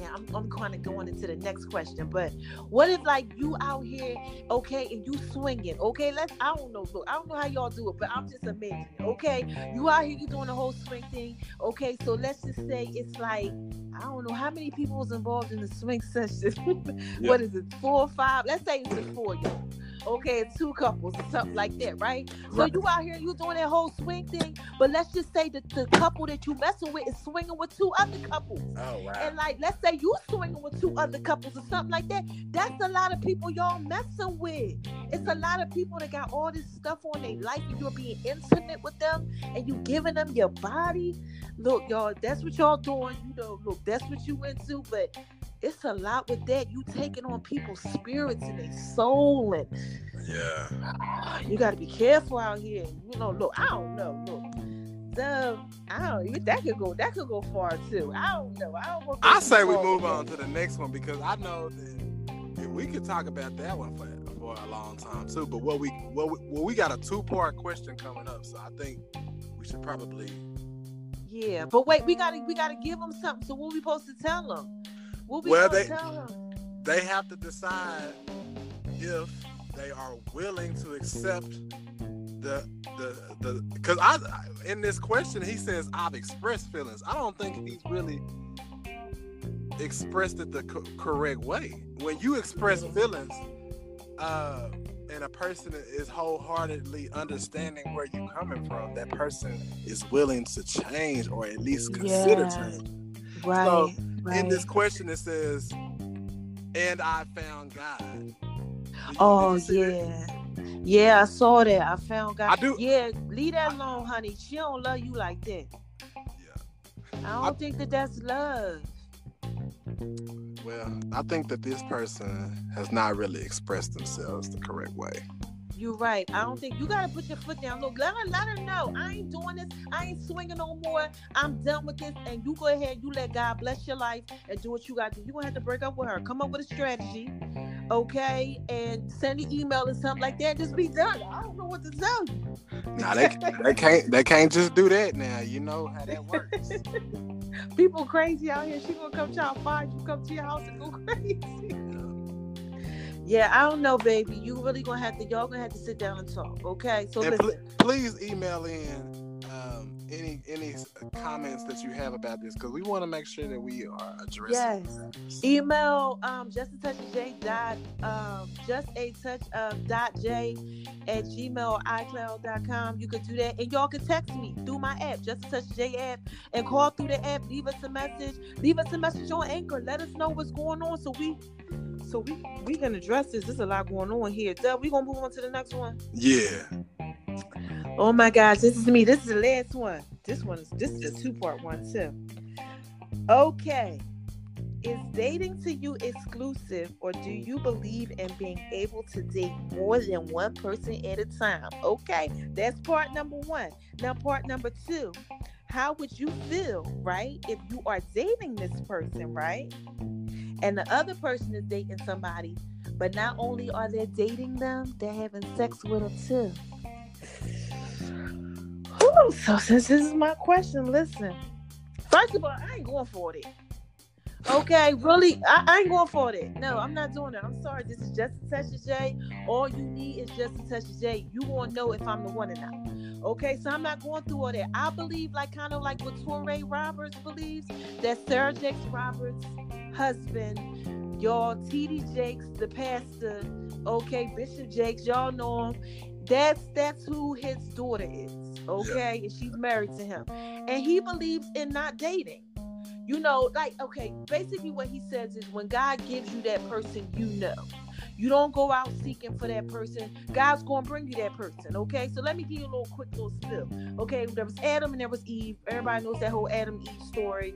yeah, I'm, I'm kind of going into the next question, but what if like you out here, okay, and you swinging, okay? Let's, I don't know, look, I don't know how y'all do it, but I'm just imagining, okay? You out here, you doing the whole swing thing, okay? So let's just say it's like, I don't know how many people was involved in the swing session. what is it, four or five? Let's say it's four, y'all okay, two couples or something like that, right? So you out here, you doing that whole swing thing, but let's just say that the couple that you messing with is swinging with two other couples. Oh wow! And like, let's say you swinging with two other couples or something like that. That's a lot of people y'all messing with. It's a lot of people that got all this stuff on their life, and you're being intimate with them, and you giving them your body. Look, y'all, that's what y'all doing. You know, look, that's what you went into, but it's a lot with that. You taking on people's spirits and their soul, and yeah, you got to be careful out here. You know, look, I don't know, look. The, I don't. That could go. That could go far too. I don't know. I don't. I say we move on to the next one because I know that we could talk about that one for for a long time too. But what we what we, well, we got a two part question coming up, so I think we should probably. Yeah, but wait, we gotta we gotta give them something. So what we supposed to tell them? What we well, they, tell them? They have to decide if they are willing to accept the the the because I in this question he says I've expressed feelings. I don't think he's really expressed it the co- correct way. When you express feelings, uh, and a person is wholeheartedly understanding where you're coming from, that person is willing to change or at least consider Yeah. change. Right. So, right. In this question, it says, "And I found God." Did Oh did you that? yeah. Yeah, I saw that. I found God. I do- Yeah, leave that alone, honey. She don't love you like that. Yeah. I don't think that that's love. Well, I think that this person has not really expressed themselves the correct way. You're right. I don't think you gotta put your foot down. Look, let her let her know. I ain't doing this. I ain't swinging no more. I'm done with this. And you go ahead. You let God bless your life and do what you got to do. You gonna have to break up with her. Come up with a strategy, okay? And send an email or something like that. Just be done. I don't know what to tell you. Now they they can't they can't just do that. Now you know how that works. People crazy out here. She gonna come try to find you. Come to your house and go crazy. Yeah, I don't know, baby. You really gonna have to. Y'all gonna have to sit down and talk, okay? So and listen. pl- please email in um, any any comments that you have about this because we want to make sure that we are addressing. Yes. Email um just a touch of j dot um just a touch of dot j at gmail icloud.com. You could do that. And y'all can text me through my app, just a touch of j app, and call through the app, leave us a message, leave us a message on anchor. Let us know what's going on so we so we we can address this. There's a lot going on here. Doug, we gonna move on to the next one. Yeah. Oh my gosh, this is me. This is the last one. This one is this is a two part one too. Okay. Is dating to you exclusive or do you believe in being able to date more than one person at a time? Okay, that's part number one. Now, part number two, how would you feel, right, if you are dating this person, right? And the other person is dating somebody, but not only are they dating them, they're having sex with them too. Whew, so since this is my question, listen. First of all, I ain't going for it. Okay, really, I, I ain't going for that. No, I'm not doing it. I'm sorry. This is just a touch of J. All you need is just a touch of J. You won't know if I'm the one or not. Okay, so I'm not going through all that. I believe, like kind of like what Touré Roberts believes, that Sarah Jakes Roberts' husband, y'all, T.D. Jakes, the pastor, okay, Bishop Jakes, y'all know him. That's that's who his daughter is. Okay, and she's married to him, and he believes in not dating. You know, like okay, basically what he says is when God gives you that person, you know. You don't go out seeking for that person. God's gonna bring you that person. Okay, so let me give you a little quick little spill. Okay, there was Adam and there was Eve. Everybody knows that whole Adam Eve story.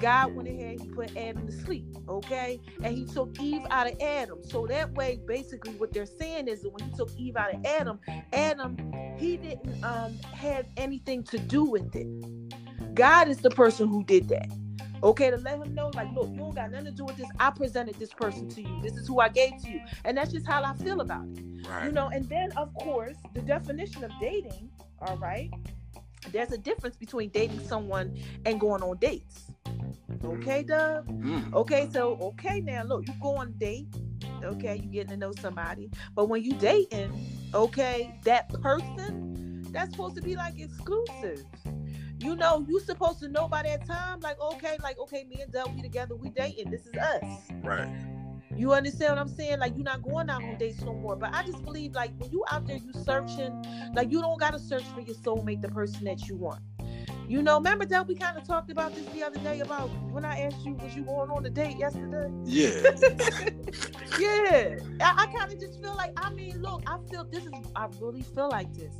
God went ahead, he put Adam to sleep. Okay, and he took Eve out of Adam. So that way, basically, what they're saying is that when he took Eve out of Adam, Adam he didn't um have anything to do with it. God is the person who did that. Okay, to let him know, like, look, you don't got nothing to do with this. I presented this person to you. This is who I gave to you. And that's just how I feel about it. Right. You know, and then of course, the definition of dating, all right, there's a difference between dating someone and going on dates. Okay, Doug? Mm. Okay, so okay now look, you go on a date, okay, you getting to know somebody. But when you dating, okay, that person, that's supposed to be like exclusive. You know, you supposed to know by that time, like, okay, like, okay, me and Doug, we together, we dating. This is us. Right. You understand what I'm saying? Like you're not going out on dates no more. But I just believe like when you out there, you searching, like you don't gotta search for your soulmate, the person that you want. You know, remember that we kind of talked about this the other day about when I asked you, was you going on a date yesterday? Yeah. yeah. I, I kind of just feel like, I mean, look, I feel this is, I really feel like this.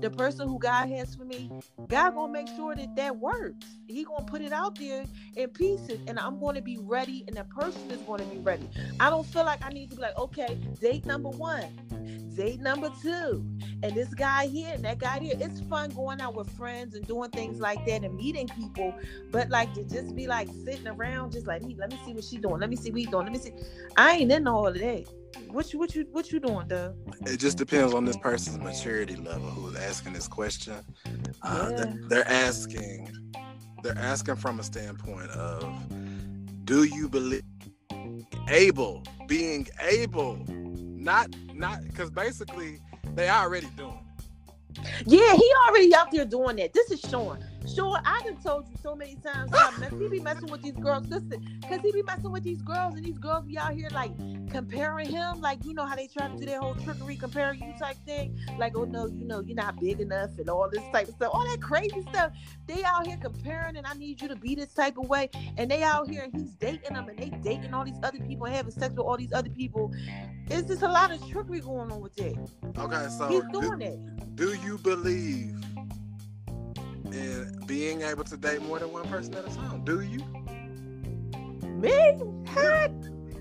The person who God has for me, God gonna make sure that that works. He gonna put it out there in pieces, and I'm gonna be ready, and the person is gonna be ready. I don't feel like I need to be like, okay, date number one, date number two, and this guy here and that guy here. It's fun going out with friends and doing things like that and meeting people, but like to just be like sitting around, just like me. Let me see what she doing. Let me see what he doing. Let me see. I ain't in all of that. What you what you what you doing, Doug? It just depends on this person's maturity level who's asking this question. Uh, Yeah. they're, asking, they're asking from a standpoint of, do you believe able, being able, not not because basically they already doing. it. Yeah, he already out there doing that. This is Sean. Sean, I done told you so many times. he be messing with these girls. Listen, because he be messing with these girls, and these girls be out here like comparing him. Like, you know how they try to do their whole trickery, comparing you type thing. Like, oh no, you know, you're not big enough, and all this type of stuff. All that crazy stuff. They out here comparing, and I need you to be this type of way. And they out here, and he's dating them, and they dating all these other people, and having sex with all these other people. It's just a lot of trickery going on with that. Okay, so He's doing do, it. do you believe in being able to date more than one person at a time? Do you? Me? Heck.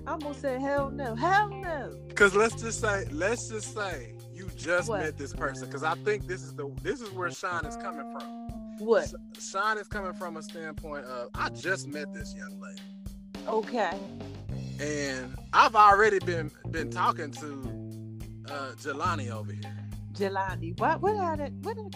I almost said hell no. Hell no. Because let's just say, let's just say you just What? met this person. Because I think this is the this is where Sean is coming from. What? Sean is coming from a standpoint of I just met this young lady, Okay. and I've already been been talking to uh, Jelani over here. Jelani. What? What are that? What are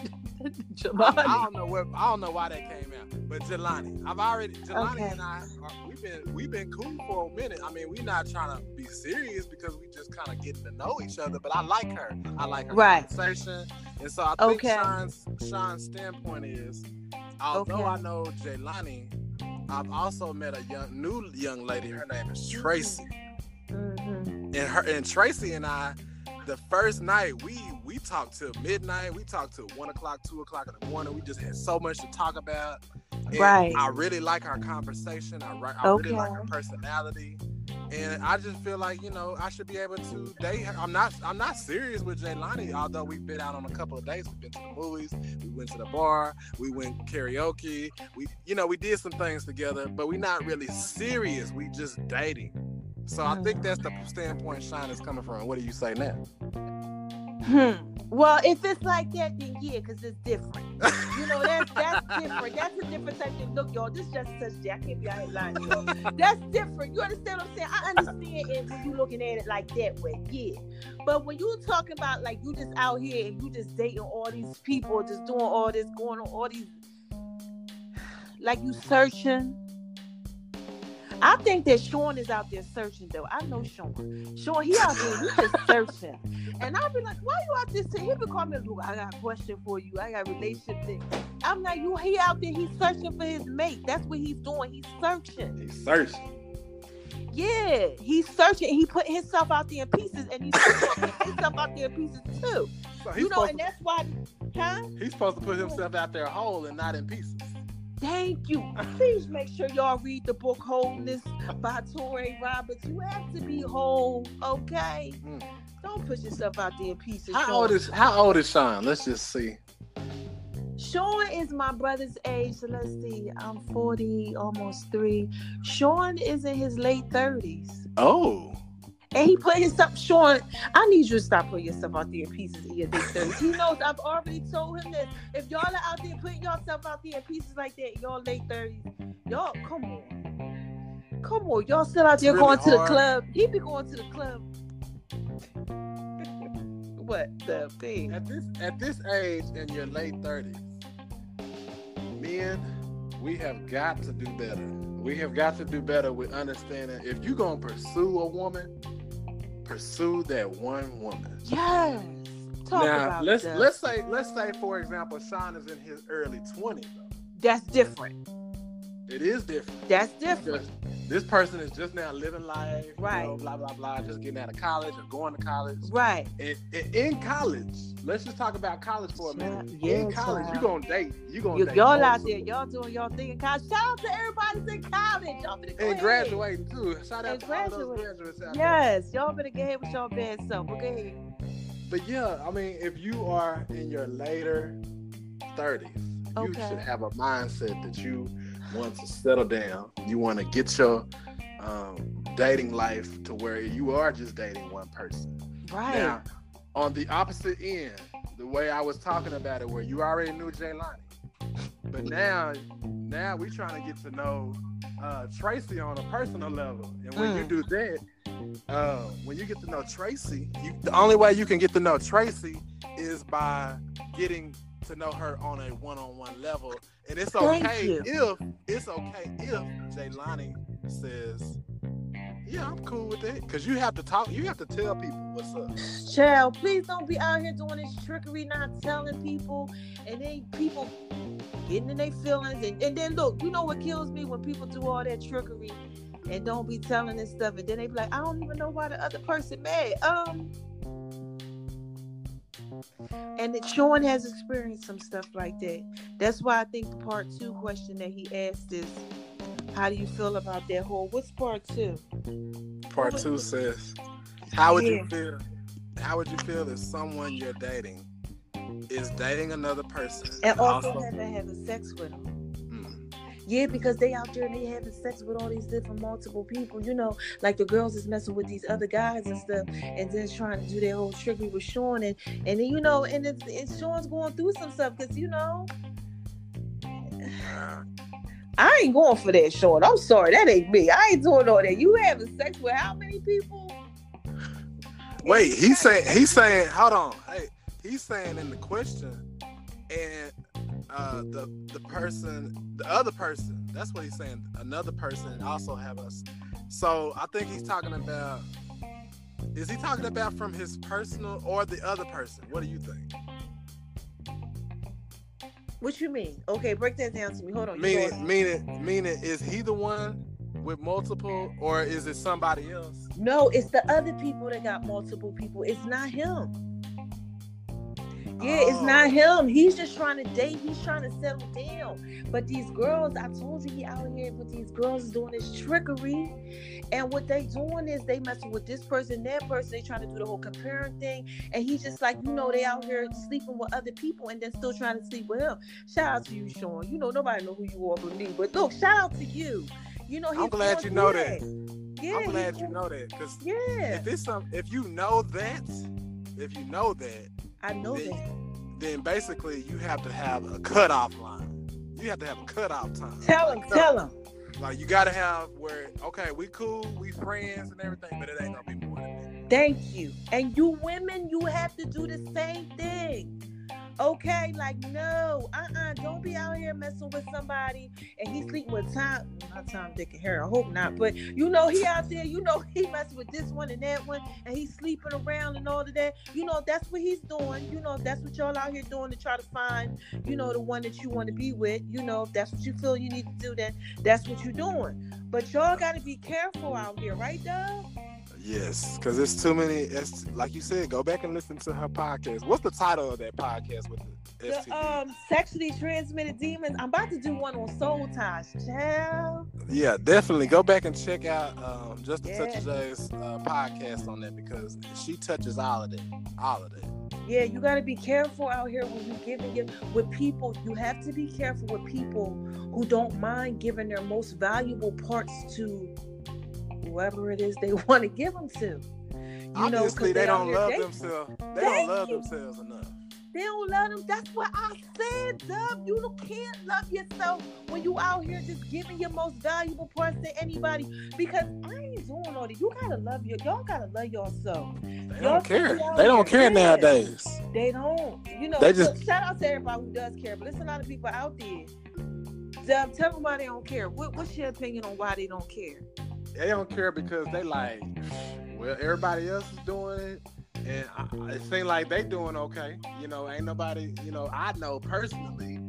I, Jelani? I don't know where I don't know why that came out, but Jelani, I've already Jelani Okay. and I are, we've been we've been cool for a minute. I mean, we're not trying to be serious because we just kind of getting to know each other. But I like her. I like her Right. conversation, and so I think Okay. Sean's Sean's standpoint is, although Okay. I know Jelani, I've also met a young new young lady. Her name is Tracy, hmm and her and Tracy and I. The first night we we talked till midnight. We talked till one o'clock, two o'clock in the morning. We just had so much to talk about. And Right. I really like our conversation. I, I really like her personality, and I just feel like you know I should be able to date her. I'm not I'm not serious with Jaylani, although we've been out on a couple of dates. We've been to the movies. We went to the bar. We went karaoke. We you know we did some things together, but we're not really serious. We just dating. So I think that's the standpoint Sean is coming from. What do you say now? Hmm. Well, if it's like that, then yeah, because it's different. You know, that's that's different. That's a different type of look, y'all. This just such I can't be out here lying, y'all. That's different. You understand what I'm saying? I understand it when you looking at it like that way, yeah. But when you talking about like you just out here and you just dating all these people, just doing all this, going on all these, like you searching. I think that Sean is out there searching though. I know Sean. Sean, he out there, he just searching. And I'll be like, why you out there? He be calling me, look, I got a question for you. I got a relationship thing. I'm like, you he out there, he's searching for his mate. That's what he's doing. He's searching. He's searching. Yeah, he's searching. He put himself out there in pieces, and he's putting himself out there in pieces too. So You know, and to, that's why, huh? he's supposed to put himself out there whole and not in pieces. Thank you. Please make sure y'all read the book Wholeness by Touré Roberts. You have to be whole, okay? Mm. Don't put yourself out there in pieces. How Sean. old is How old is Sean? Let's just see. Sean is my brother's age. So let's see. I'm 40, almost three. Sean is in his late 30s. Oh, And he put himself, Sean, I need you to stop putting yourself out there in pieces in your late 30s. He knows I've already told him this. If y'all are out there putting yourself out there in pieces like that, y'all late 30s, y'all, come on. Come on. Y'all still out there really going to the club. He be going to the club. what the thing? at this at this age in your late thirties, men, we have got to do better. We have got to do better with understanding if you're gonna pursue a woman, pursue that one woman. Yes. Talk now about let's that. let's say let's say for example, Sean is in his early twenties. That's different. It is different. That's different. This person is just now living life, you Right. know, blah blah blah, just getting out of college or going to college. Right. in, in, in college, let's just talk about college for a minute. Yeah, in college, child. you gonna date. You gonna You, date. y'all out there, y'all doing y'all thing in college. Shout out to everybody that's in college. Y'all go and graduating too. Shout out And to all those graduate. graduates out there. Yes, y'all better get ahead with y'all bad self. Go. But yeah, I mean, if you are in your later thirties, you should have a mindset that you want to settle down. You want to get your um, dating life to where you are just dating one person. Right. Now, on the opposite end, the way I was talking about it, where you already knew Jaylani, but now, now we're trying to get to know uh, Tracy on a personal level, and when you Mm. do that, uh, when you get to know Tracy, you, the only way you can get to know Tracy is by getting to know her on a one-on-one level, and it's okay if it's okay if Jaylani says Yeah, I'm cool with it," Cause you have to talk. You have to tell people what's up. Child, please don't be out here doing this trickery, not telling people, and then people getting in their feelings. And, and then look, you know what kills me when people do all that trickery and don't be telling this stuff, and then they be like, I don't even know why the other person mad. Um. And that Sean has experienced some stuff like that. That's why I think the part two question that he asked is, "How do you feel about that whole?" What's part two? Part two says, "How would Yeah. you feel? How would you feel if someone you're dating is dating another person And also having having sex with them. Yeah, because they out there and they having sex with all these different multiple people. You know, like the girls is messing with these other guys and stuff, and then trying to do their whole trickery with Sean, and and then you know, and it's, Sean's going through some stuff because you know, I ain't going for that, Sean. I'm sorry, that ain't me. I ain't doing all that. You having sex with how many people? Wait, he's saying he's saying hold on. Hey, he's saying in the question, and uh, the the person, the other person. That's what he's saying. Another person also have us. So I think he's talking about. Is he talking about from his personal or the other person? What do you think? What you mean? Okay, break that down to me. Hold on. Meaning, meaning, meaning, is he the one with multiple, or is it somebody else? No, it's the other people that got multiple people. It's not him. Yeah, it's Oh. not him. He's just trying to date. He's trying to settle down. But these girls, I told you, he out here with these girls doing this trickery. And what they doing is they messing with this person, that person. They trying to do the whole comparing thing. And he's just like, you know, they out here sleeping with other people and then still trying to sleep with him. Shout out to you, Sean. You know, nobody know who you are but me. But look, shout out to you. You know, I'm glad you know through that. Yeah, I'm glad you know that because Yeah, if it's some, if you know that, if you know that, I know then, that. then basically you have to have a cutoff line. You have to have a cutoff time. Tell him, Like, tell him. Like you gotta have where okay, we cool, we friends and everything, but it ain't gonna be more than that. Thank you. And you women, you have to do the same thing. Okay, like no, uh-uh, don't be out here messing with somebody and he sleeping with Tom, not Tom, Dick, and Harry. I hope not, but you know he out there. You know he messing with this one and that one, and he's sleeping around and all of that. You know that's what he's doing. You know that's what y'all out here doing to try to find, you know, the one that you want to be with. You know if that's what you feel you need to do, then that's what you're doing. But y'all got to be careful out here, right, Doug? Yes, because it's too many. It's like you said. Go back and listen to her podcast. What's the title of that podcast with the? The um sexually transmitted demons. I'm about to do one on soul ties, child. yeah, definitely go back and check out um, Just Yeah. Touch J's uh, podcast on that because she touches all of that, all of that. Yeah, you got to be careful out here when you're giving it with people. You have to be careful with people who don't mind giving their most valuable parts to whoever it is they want to give them to. You know, Obviously, they, out don't love dating. themselves. They Thank don't love you. themselves enough. They don't love them. That's what I said, Dub. You can't love yourself when you out here just giving your most valuable parts to anybody. Because I ain't doing all that. You gotta love your. Y'all gotta love yourself. They Y'all don't care. They don't care nowadays. They don't. You know. They just- look, shout out to everybody who does care, but there's a lot of people out there. Dub, tell them why they don't care. What, what's your opinion on why they don't care? They don't care because they like, well, everybody else is doing it, and I, it seems like they doing okay. You know, ain't nobody. You know, I know personally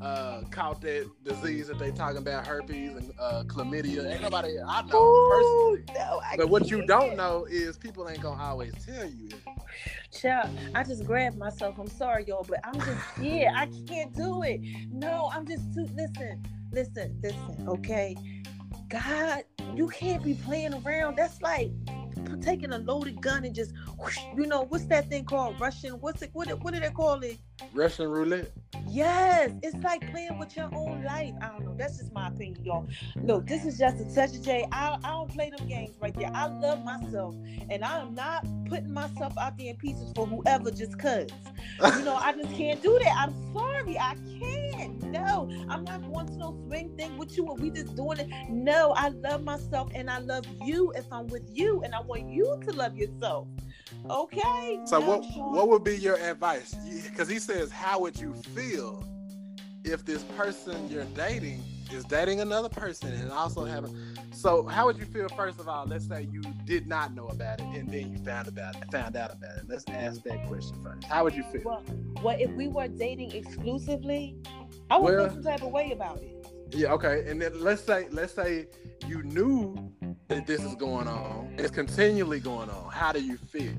uh, caught that disease that they talking about, herpes and uh, chlamydia. Ain't nobody I know Ooh, personally. no, I But what you can't. don't know is people ain't gonna always tell you. Child, I just grabbed myself. I'm sorry, y'all, but I'm just yeah, I can't do it. No, I'm just too listen, listen, listen, okay. God, you can't be playing around. That's like taking a loaded gun and just whoosh, you know, what's that thing called? Russian, what's it what, what do they call it? Russian roulette. Yes, it's like playing with your own life. I don't know. That's just my opinion, y'all. Look, this is just a touch of J. I, I don't play them games right there. I love myself, and I am not putting myself out there in pieces for whoever just cause. You know, I just can't do that. I'm sorry, I can't. No, I'm not going to no swing thing with you, and we just doing it. No, I love myself, and I love you if I'm with you, and I want you to love yourself. Okay. So what what would be your advice? Because he says, how would you feel if this person you're dating is dating another person and also having? So how would you feel first of all? Let's say you did not know about it and then you found about it, found out about it. Let's ask that question first. How would you feel? Well, well if we were dating exclusively, I would Well- feel some type of way about it. Yeah, okay. And then let's say let's say you knew that this is going on. It's continually going on. How do you feel?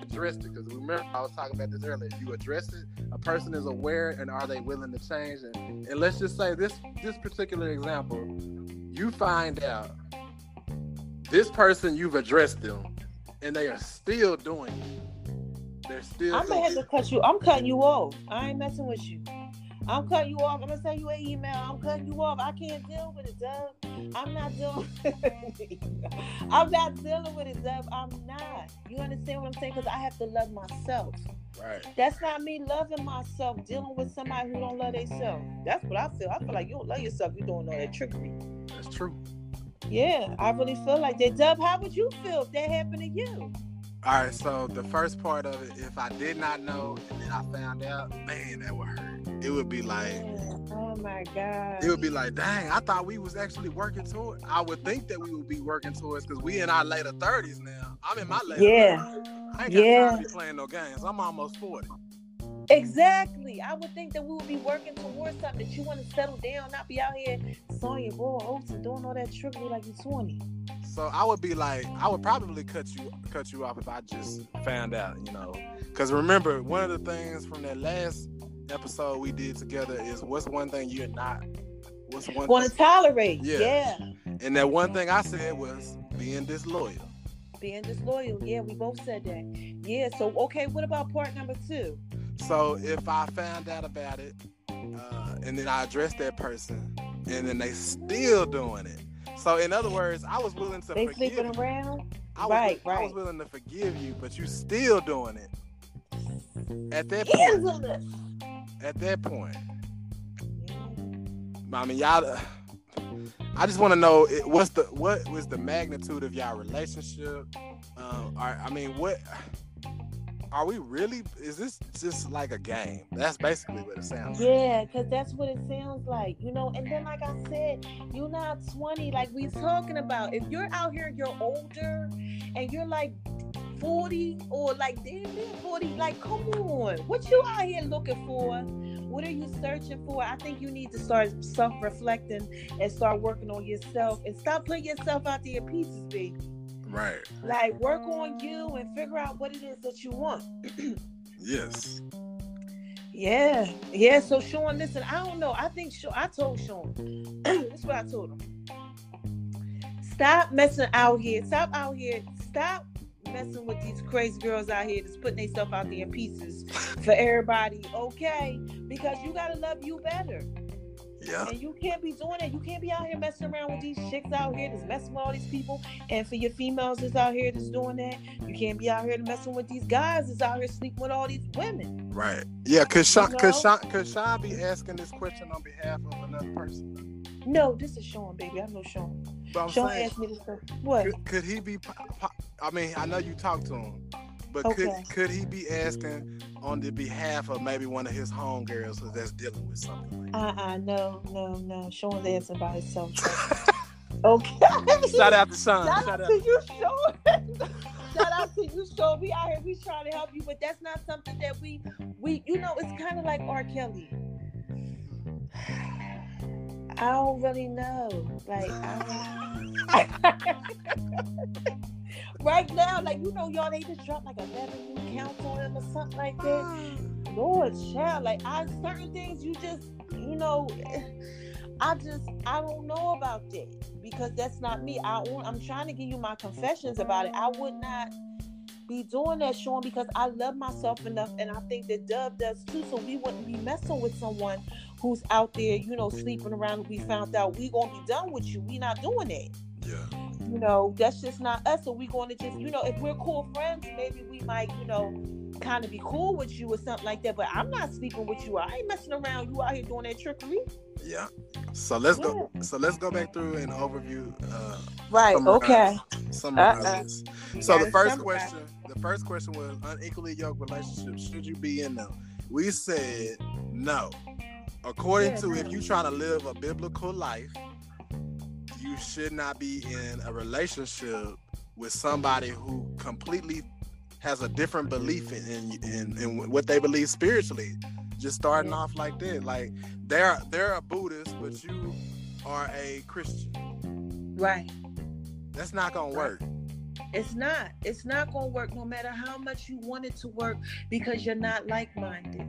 Address it because remember I was talking about this earlier. You address it. A person is aware and are they willing to change? And, and let's just say this this particular example, you find out this person you've addressed them and they are still doing it. They're still I'm gonna have to cut you. I'm cutting you off. I ain't messing with you. I'm cutting you off. I'm gonna send you an email. I'm cutting you off. I can't deal with it, Dub. I'm not dealing. I'm not dealing with it, Dub. I'm not. You understand what I'm saying? Because I have to love myself. Right. That's not me loving myself. Dealing with somebody who don't love themselves. That's what I feel. I feel like you don't love yourself. You doing all that trickery. That's true. Yeah, I really feel like that. Dub, how would you feel if that happened to you? All right, so the first part of it, if I did not know and then I found out, man, that would hurt. It would be like, Oh my god. it would be like, dang, I thought we was actually working toward. I would think that we would be working towards because we in our later thirties now. I'm in my later. Yeah. 30s. I ain't got Yeah. time to be playing no games. I'm almost forty. Exactly. I would think that we would be working towards something that you want to settle down, not be out here sawing your boy oats and doing all that trickery like you're 20. So I would be like, I would probably cut you cut you off if I just found out, you know. Because remember, one of the things from that last episode we did together is what's one thing you're not. What's one Want to tolerate. Yeah. Yeah. and that one thing I said was being disloyal. Being disloyal. Yeah, we both said that. Yeah. So, okay, what about part number two? So if I found out about it, uh, and then I addressed that person, and then they still doing it. So in other words, I was willing to They forgive. sleeping you. around? I was, Right, I was willing to forgive you, but you still doing it. At that point, at that point, I mean, y'all. I just want to know it- what's the what was the magnitude of y'all relationship? Um, are, I mean, what are we really? Is this just like a game? That's basically what it sounds. like. Yeah, because that's what it sounds like, you know. And then, like I said, you're not 20, like we talking about. If you're out here, you're older, and you're like 40 or like damn near 40, like come on, what you out here looking for? What are you searching for? I think you need to start self-reflecting and start working on yourself and stop putting yourself out there in pieces, baby. Right. Like work on you and figure out what it is that you want. Yes. Yeah, yeah. So Sean, listen, I don't know. I think Sean, I told Sean. this is what I told him. Stop messing out here. Stop out here. Stop messing with these crazy girls out here that's putting themselves out there in pieces for everybody. Okay, because you gotta love you better. Yeah. And you can't be doing that. You can't be out here messing around with these chicks out here that's messing with all these people. And for your females that's out here that's doing that, you can't be out here messing with these guys that's out here sleeping with all these women. Right. Yeah. cause Sean, You could know? Sean, could Sean be asking this question on behalf of another person? No, this is Sean, baby. I know Sean. Sean saying, asked me this. What? could, could he be? po- po- I mean, I know you talked to him, but Okay. could could he be asking on the behalf of maybe one of his homegirls that's dealing with something? Like Uh uh no, no, no. Sean's answering by himself. okay. Shout out to Sean. Shout Shout out out. to you, Sean. Shout out to you, Sean. We out here, we trying to help you, but that's not something that we we you know, it's kind of like R. Kelly. I don't really know. Like I don't... right now, like you know, y'all they just dropped like eleven new counts on him or something like that. Mm. Lord, child, like I certain things you just, you know, I just I don't know about that because that's not me. I I'm trying to give you my confessions about it. I would not be doing that, Sean, because I love myself enough, and I think that Dub does too. So we wouldn't be messing with someone who's out there, you know, sleeping around. And we found out we gonna be done with you. We not doing that Yeah. You know, that's just not us. So we're going to just, you know, if we're cool friends, maybe we might, you know, kind of be cool with you or something like that. But I'm not sleeping with you. I ain't messing around. You out here doing that trickery. Yeah. So let's go. So let's go back through and overview. Uh, Right. summarize- Okay. Summarize Uh-uh. this. So the first summarize. question, the first question was unequally yoked relationships. Should you be in them? We said no. According Yeah, to if no. you trying to live a biblical life, you should not be in a relationship with somebody who completely has a different belief in in, in, in what they believe spiritually. Just starting off like that, like they're they're a Buddhist, but you are a Christian. Right. That's not gonna work. It's not. It's not gonna work no matter how much you want it to work because you're not like-minded.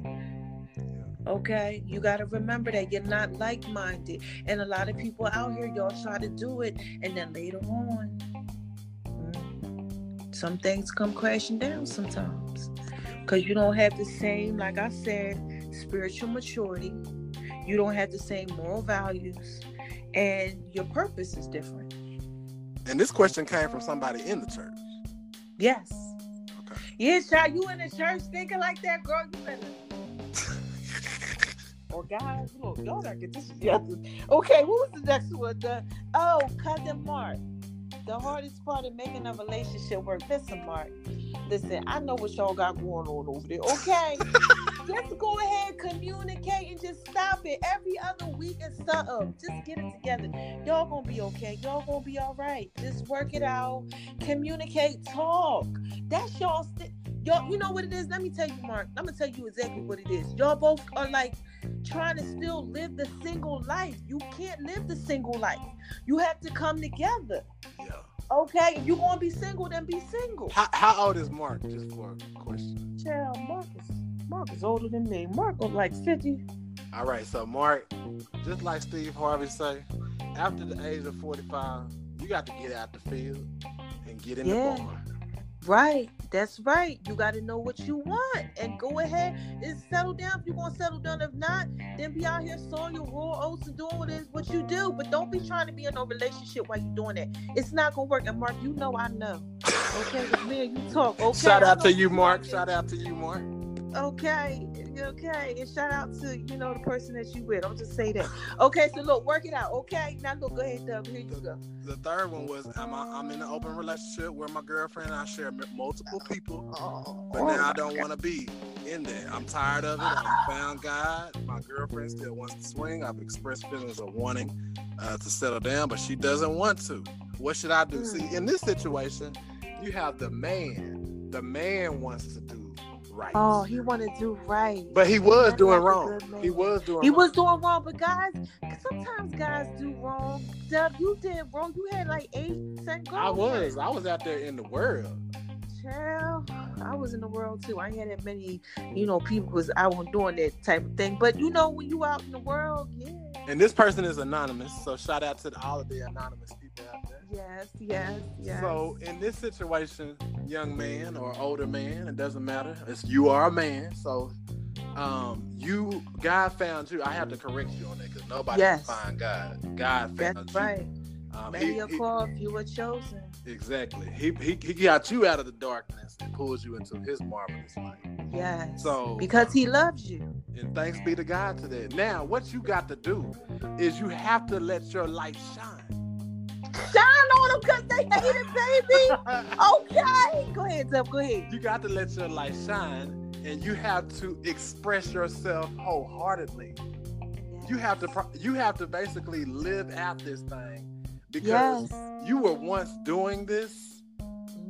Okay, you got to remember that you're not like minded. And a lot of people out here, y'all try to do it, and then later on, mm, some things come crashing down sometimes because you don't have the same, like I said, spiritual maturity. You don't have the same moral values, and your purpose is different. And this question came from somebody in the church. Yes. Okay. Yeah, child, you in the church thinking like that, girl, you better or guys, look, y'all gotta get this. Okay, what was the next one? The oh, cousin Mark. The hardest part of making a relationship work. Listen, Mark. Listen, I know what y'all got going on over there. Okay, just go ahead, communicate, and just stop it. Every other week and something. Just get it together. Y'all gonna be okay. Y'all gonna be all right. Just work it out. Communicate. Talk. That's y'all. St- y'all. You know what it is? Let me tell you, Mark. I'm gonna tell you exactly what it is. Y'all both are like trying to still live the single life. You can't live the single life. You have to come together. Yeah. Okay, you to be single, then be single. How, how old is Mark? Just for a question. Child, Marcus. Mark is older than me. Mark was like 50. All right, so Mark, just like Steve Harvey say, after the age of 45, you got to get out the field and get in Yeah. the barn. Right, that's right. You got to know what mm-hmm. you want and go ahead and settle down. If you're gonna settle down, if not, then be out here sowing your raw oats and doing what is what you do. But don't be trying to be in a relationship while you're doing that. It's not gonna work. And Mark, you know I know. Okay, with me and you talk. Okay. Shout out to you, Mark. Shout out to you, Mark. Okay, okay, and shout out to you know the person that you with. I'll just say that. Okay, so look, work it out. Okay, now look, go ahead, Doug. Here you go. The third one was I'm, I'm in an open relationship where my girlfriend and I share multiple people, Oh, but now I don't want to be in there. I'm tired of it. I found God. My girlfriend still wants to swing. I've expressed feelings of wanting uh, to settle down, but she doesn't want to. What should I do? See, in this situation, you have the man. The man wants to do right. Oh, he wanted to do right. But he was That's doing wrong. He was doing He wrong. was doing wrong, but guys, sometimes guys do wrong. Doug, you did wrong. You had like eight, ten girlfriends. I was. I was out there in the world. Child, I was in the world too. I had that many, you know, people because I was out doing that type of thing. But you know, when you out in the world, yeah. And this person is anonymous, so shout out to all of the anonymous people out there. Yes, yes, yes. So in this situation, young man or older man, it doesn't matter. It's you are a man, so um, you God found you. I have to correct you on that because nobody Yes. can find God. God found That's you. right. Um, Many he- are called, few are chosen. Exactly. He, he he got you out of the darkness and pulls you into His marvelous light. Yes. So because he loves you. and thanks be to God to that. Now, what you got to do is you have to let your light shine. Shine on them because they hate it, baby. okay. Go ahead, Zeb. Go ahead. you got to let your light shine and you have to express yourself wholeheartedly you have to you have to basically live out this thing because Yes. you were once doing this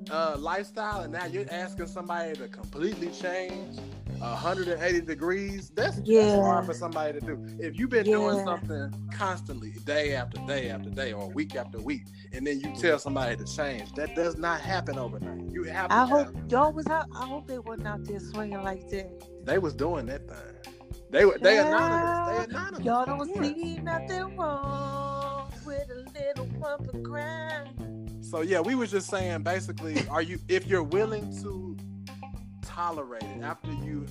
uh, lifestyle and now you're asking somebody to completely change 180 degrees that's, that's hard for somebody to do if you've been doing something constantly day after day after day or week after week and then you tell somebody to change that does not happen overnight you have to I hope y'all was out. I hope they wasn't out there swinging like that. they was doing that thing. They were they anonymous. They anonymous. Y'all don't see nothing wrong with a little bump of grind. So yeah, we was just saying basically, are you if you're willing to tolerate it after you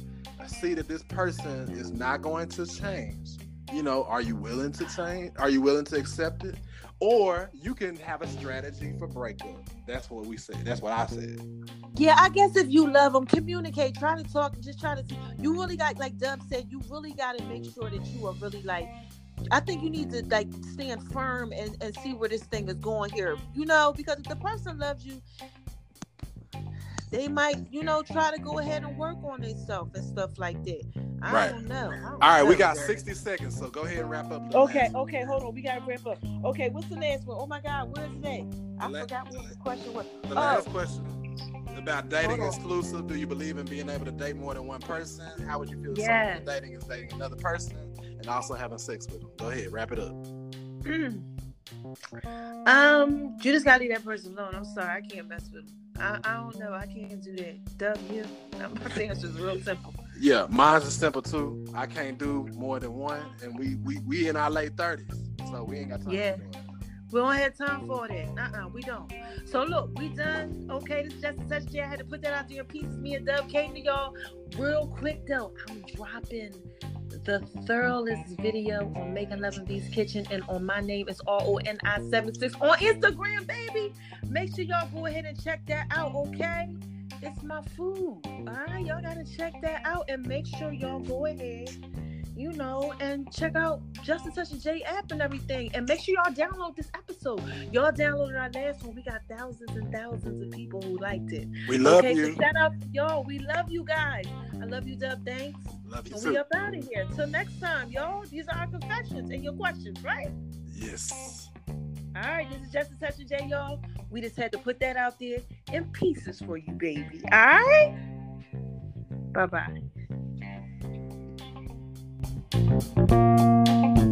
see that this person is not going to change, you know, are you willing to change? Are you willing to accept it? Or you can have a strategy for breakup. That's what we said. That's what I said. Yeah, I guess if you love them, communicate, try to talk, just try to see. You really got, like Dub said, you really got to make sure that you are really like. I think you need to like stand firm and, and see where this thing is going here. You know, because if the person loves you, they might, you know, try to go ahead and work on themselves and stuff like that. I Right. don't know. I don't All right, we got 60 seconds, so go ahead and wrap up. Okay, last- okay, hold on. We gotta wrap up. Okay, what's the last one? Oh my God, where's it at? I The la- forgot what the question was. The Oh. last question about dating exclusive. Do you believe in being able to date more than one person? How would you feel if Yes. someone dating is dating another person and also having sex with them? Go ahead, wrap it up. um, you just gotta leave that person alone. I'm sorry, I can't mess with him. I, I don't know. I can't do that. W. My answer is just real simple. Yeah, mine's is simple too. I can't do more than one, and we we we in our late thirties, so we ain't got time. Yeah. For that. We don't have time for that. Uh-uh, we don't. So look, we done. Okay, this is just such J. I had to put that out there in pieces. Me and Dub came to y'all real quick though. I'm dropping the thoroughest video on in V's Kitchen and on my name is R O N I 76 on Instagram, baby. Make sure y'all go ahead and check that out, okay? It's my food. All right, y'all gotta check that out and make sure y'all go ahead you know, and check out Justin Touch and J app and everything. And make sure y'all download this episode. Y'all downloaded our last one. We got thousands and thousands of people who liked it. We love okay, you. so shout out y'all. We love you guys. I love you, Dub. Thanks. Love you And too. we up out of here. Till next time, y'all. These are our confessions and your questions, right? Yes. All right, this is Justin Touch and J, y'all. We just had to put that out there in pieces for you, baby. All right? Bye bye. Thank you.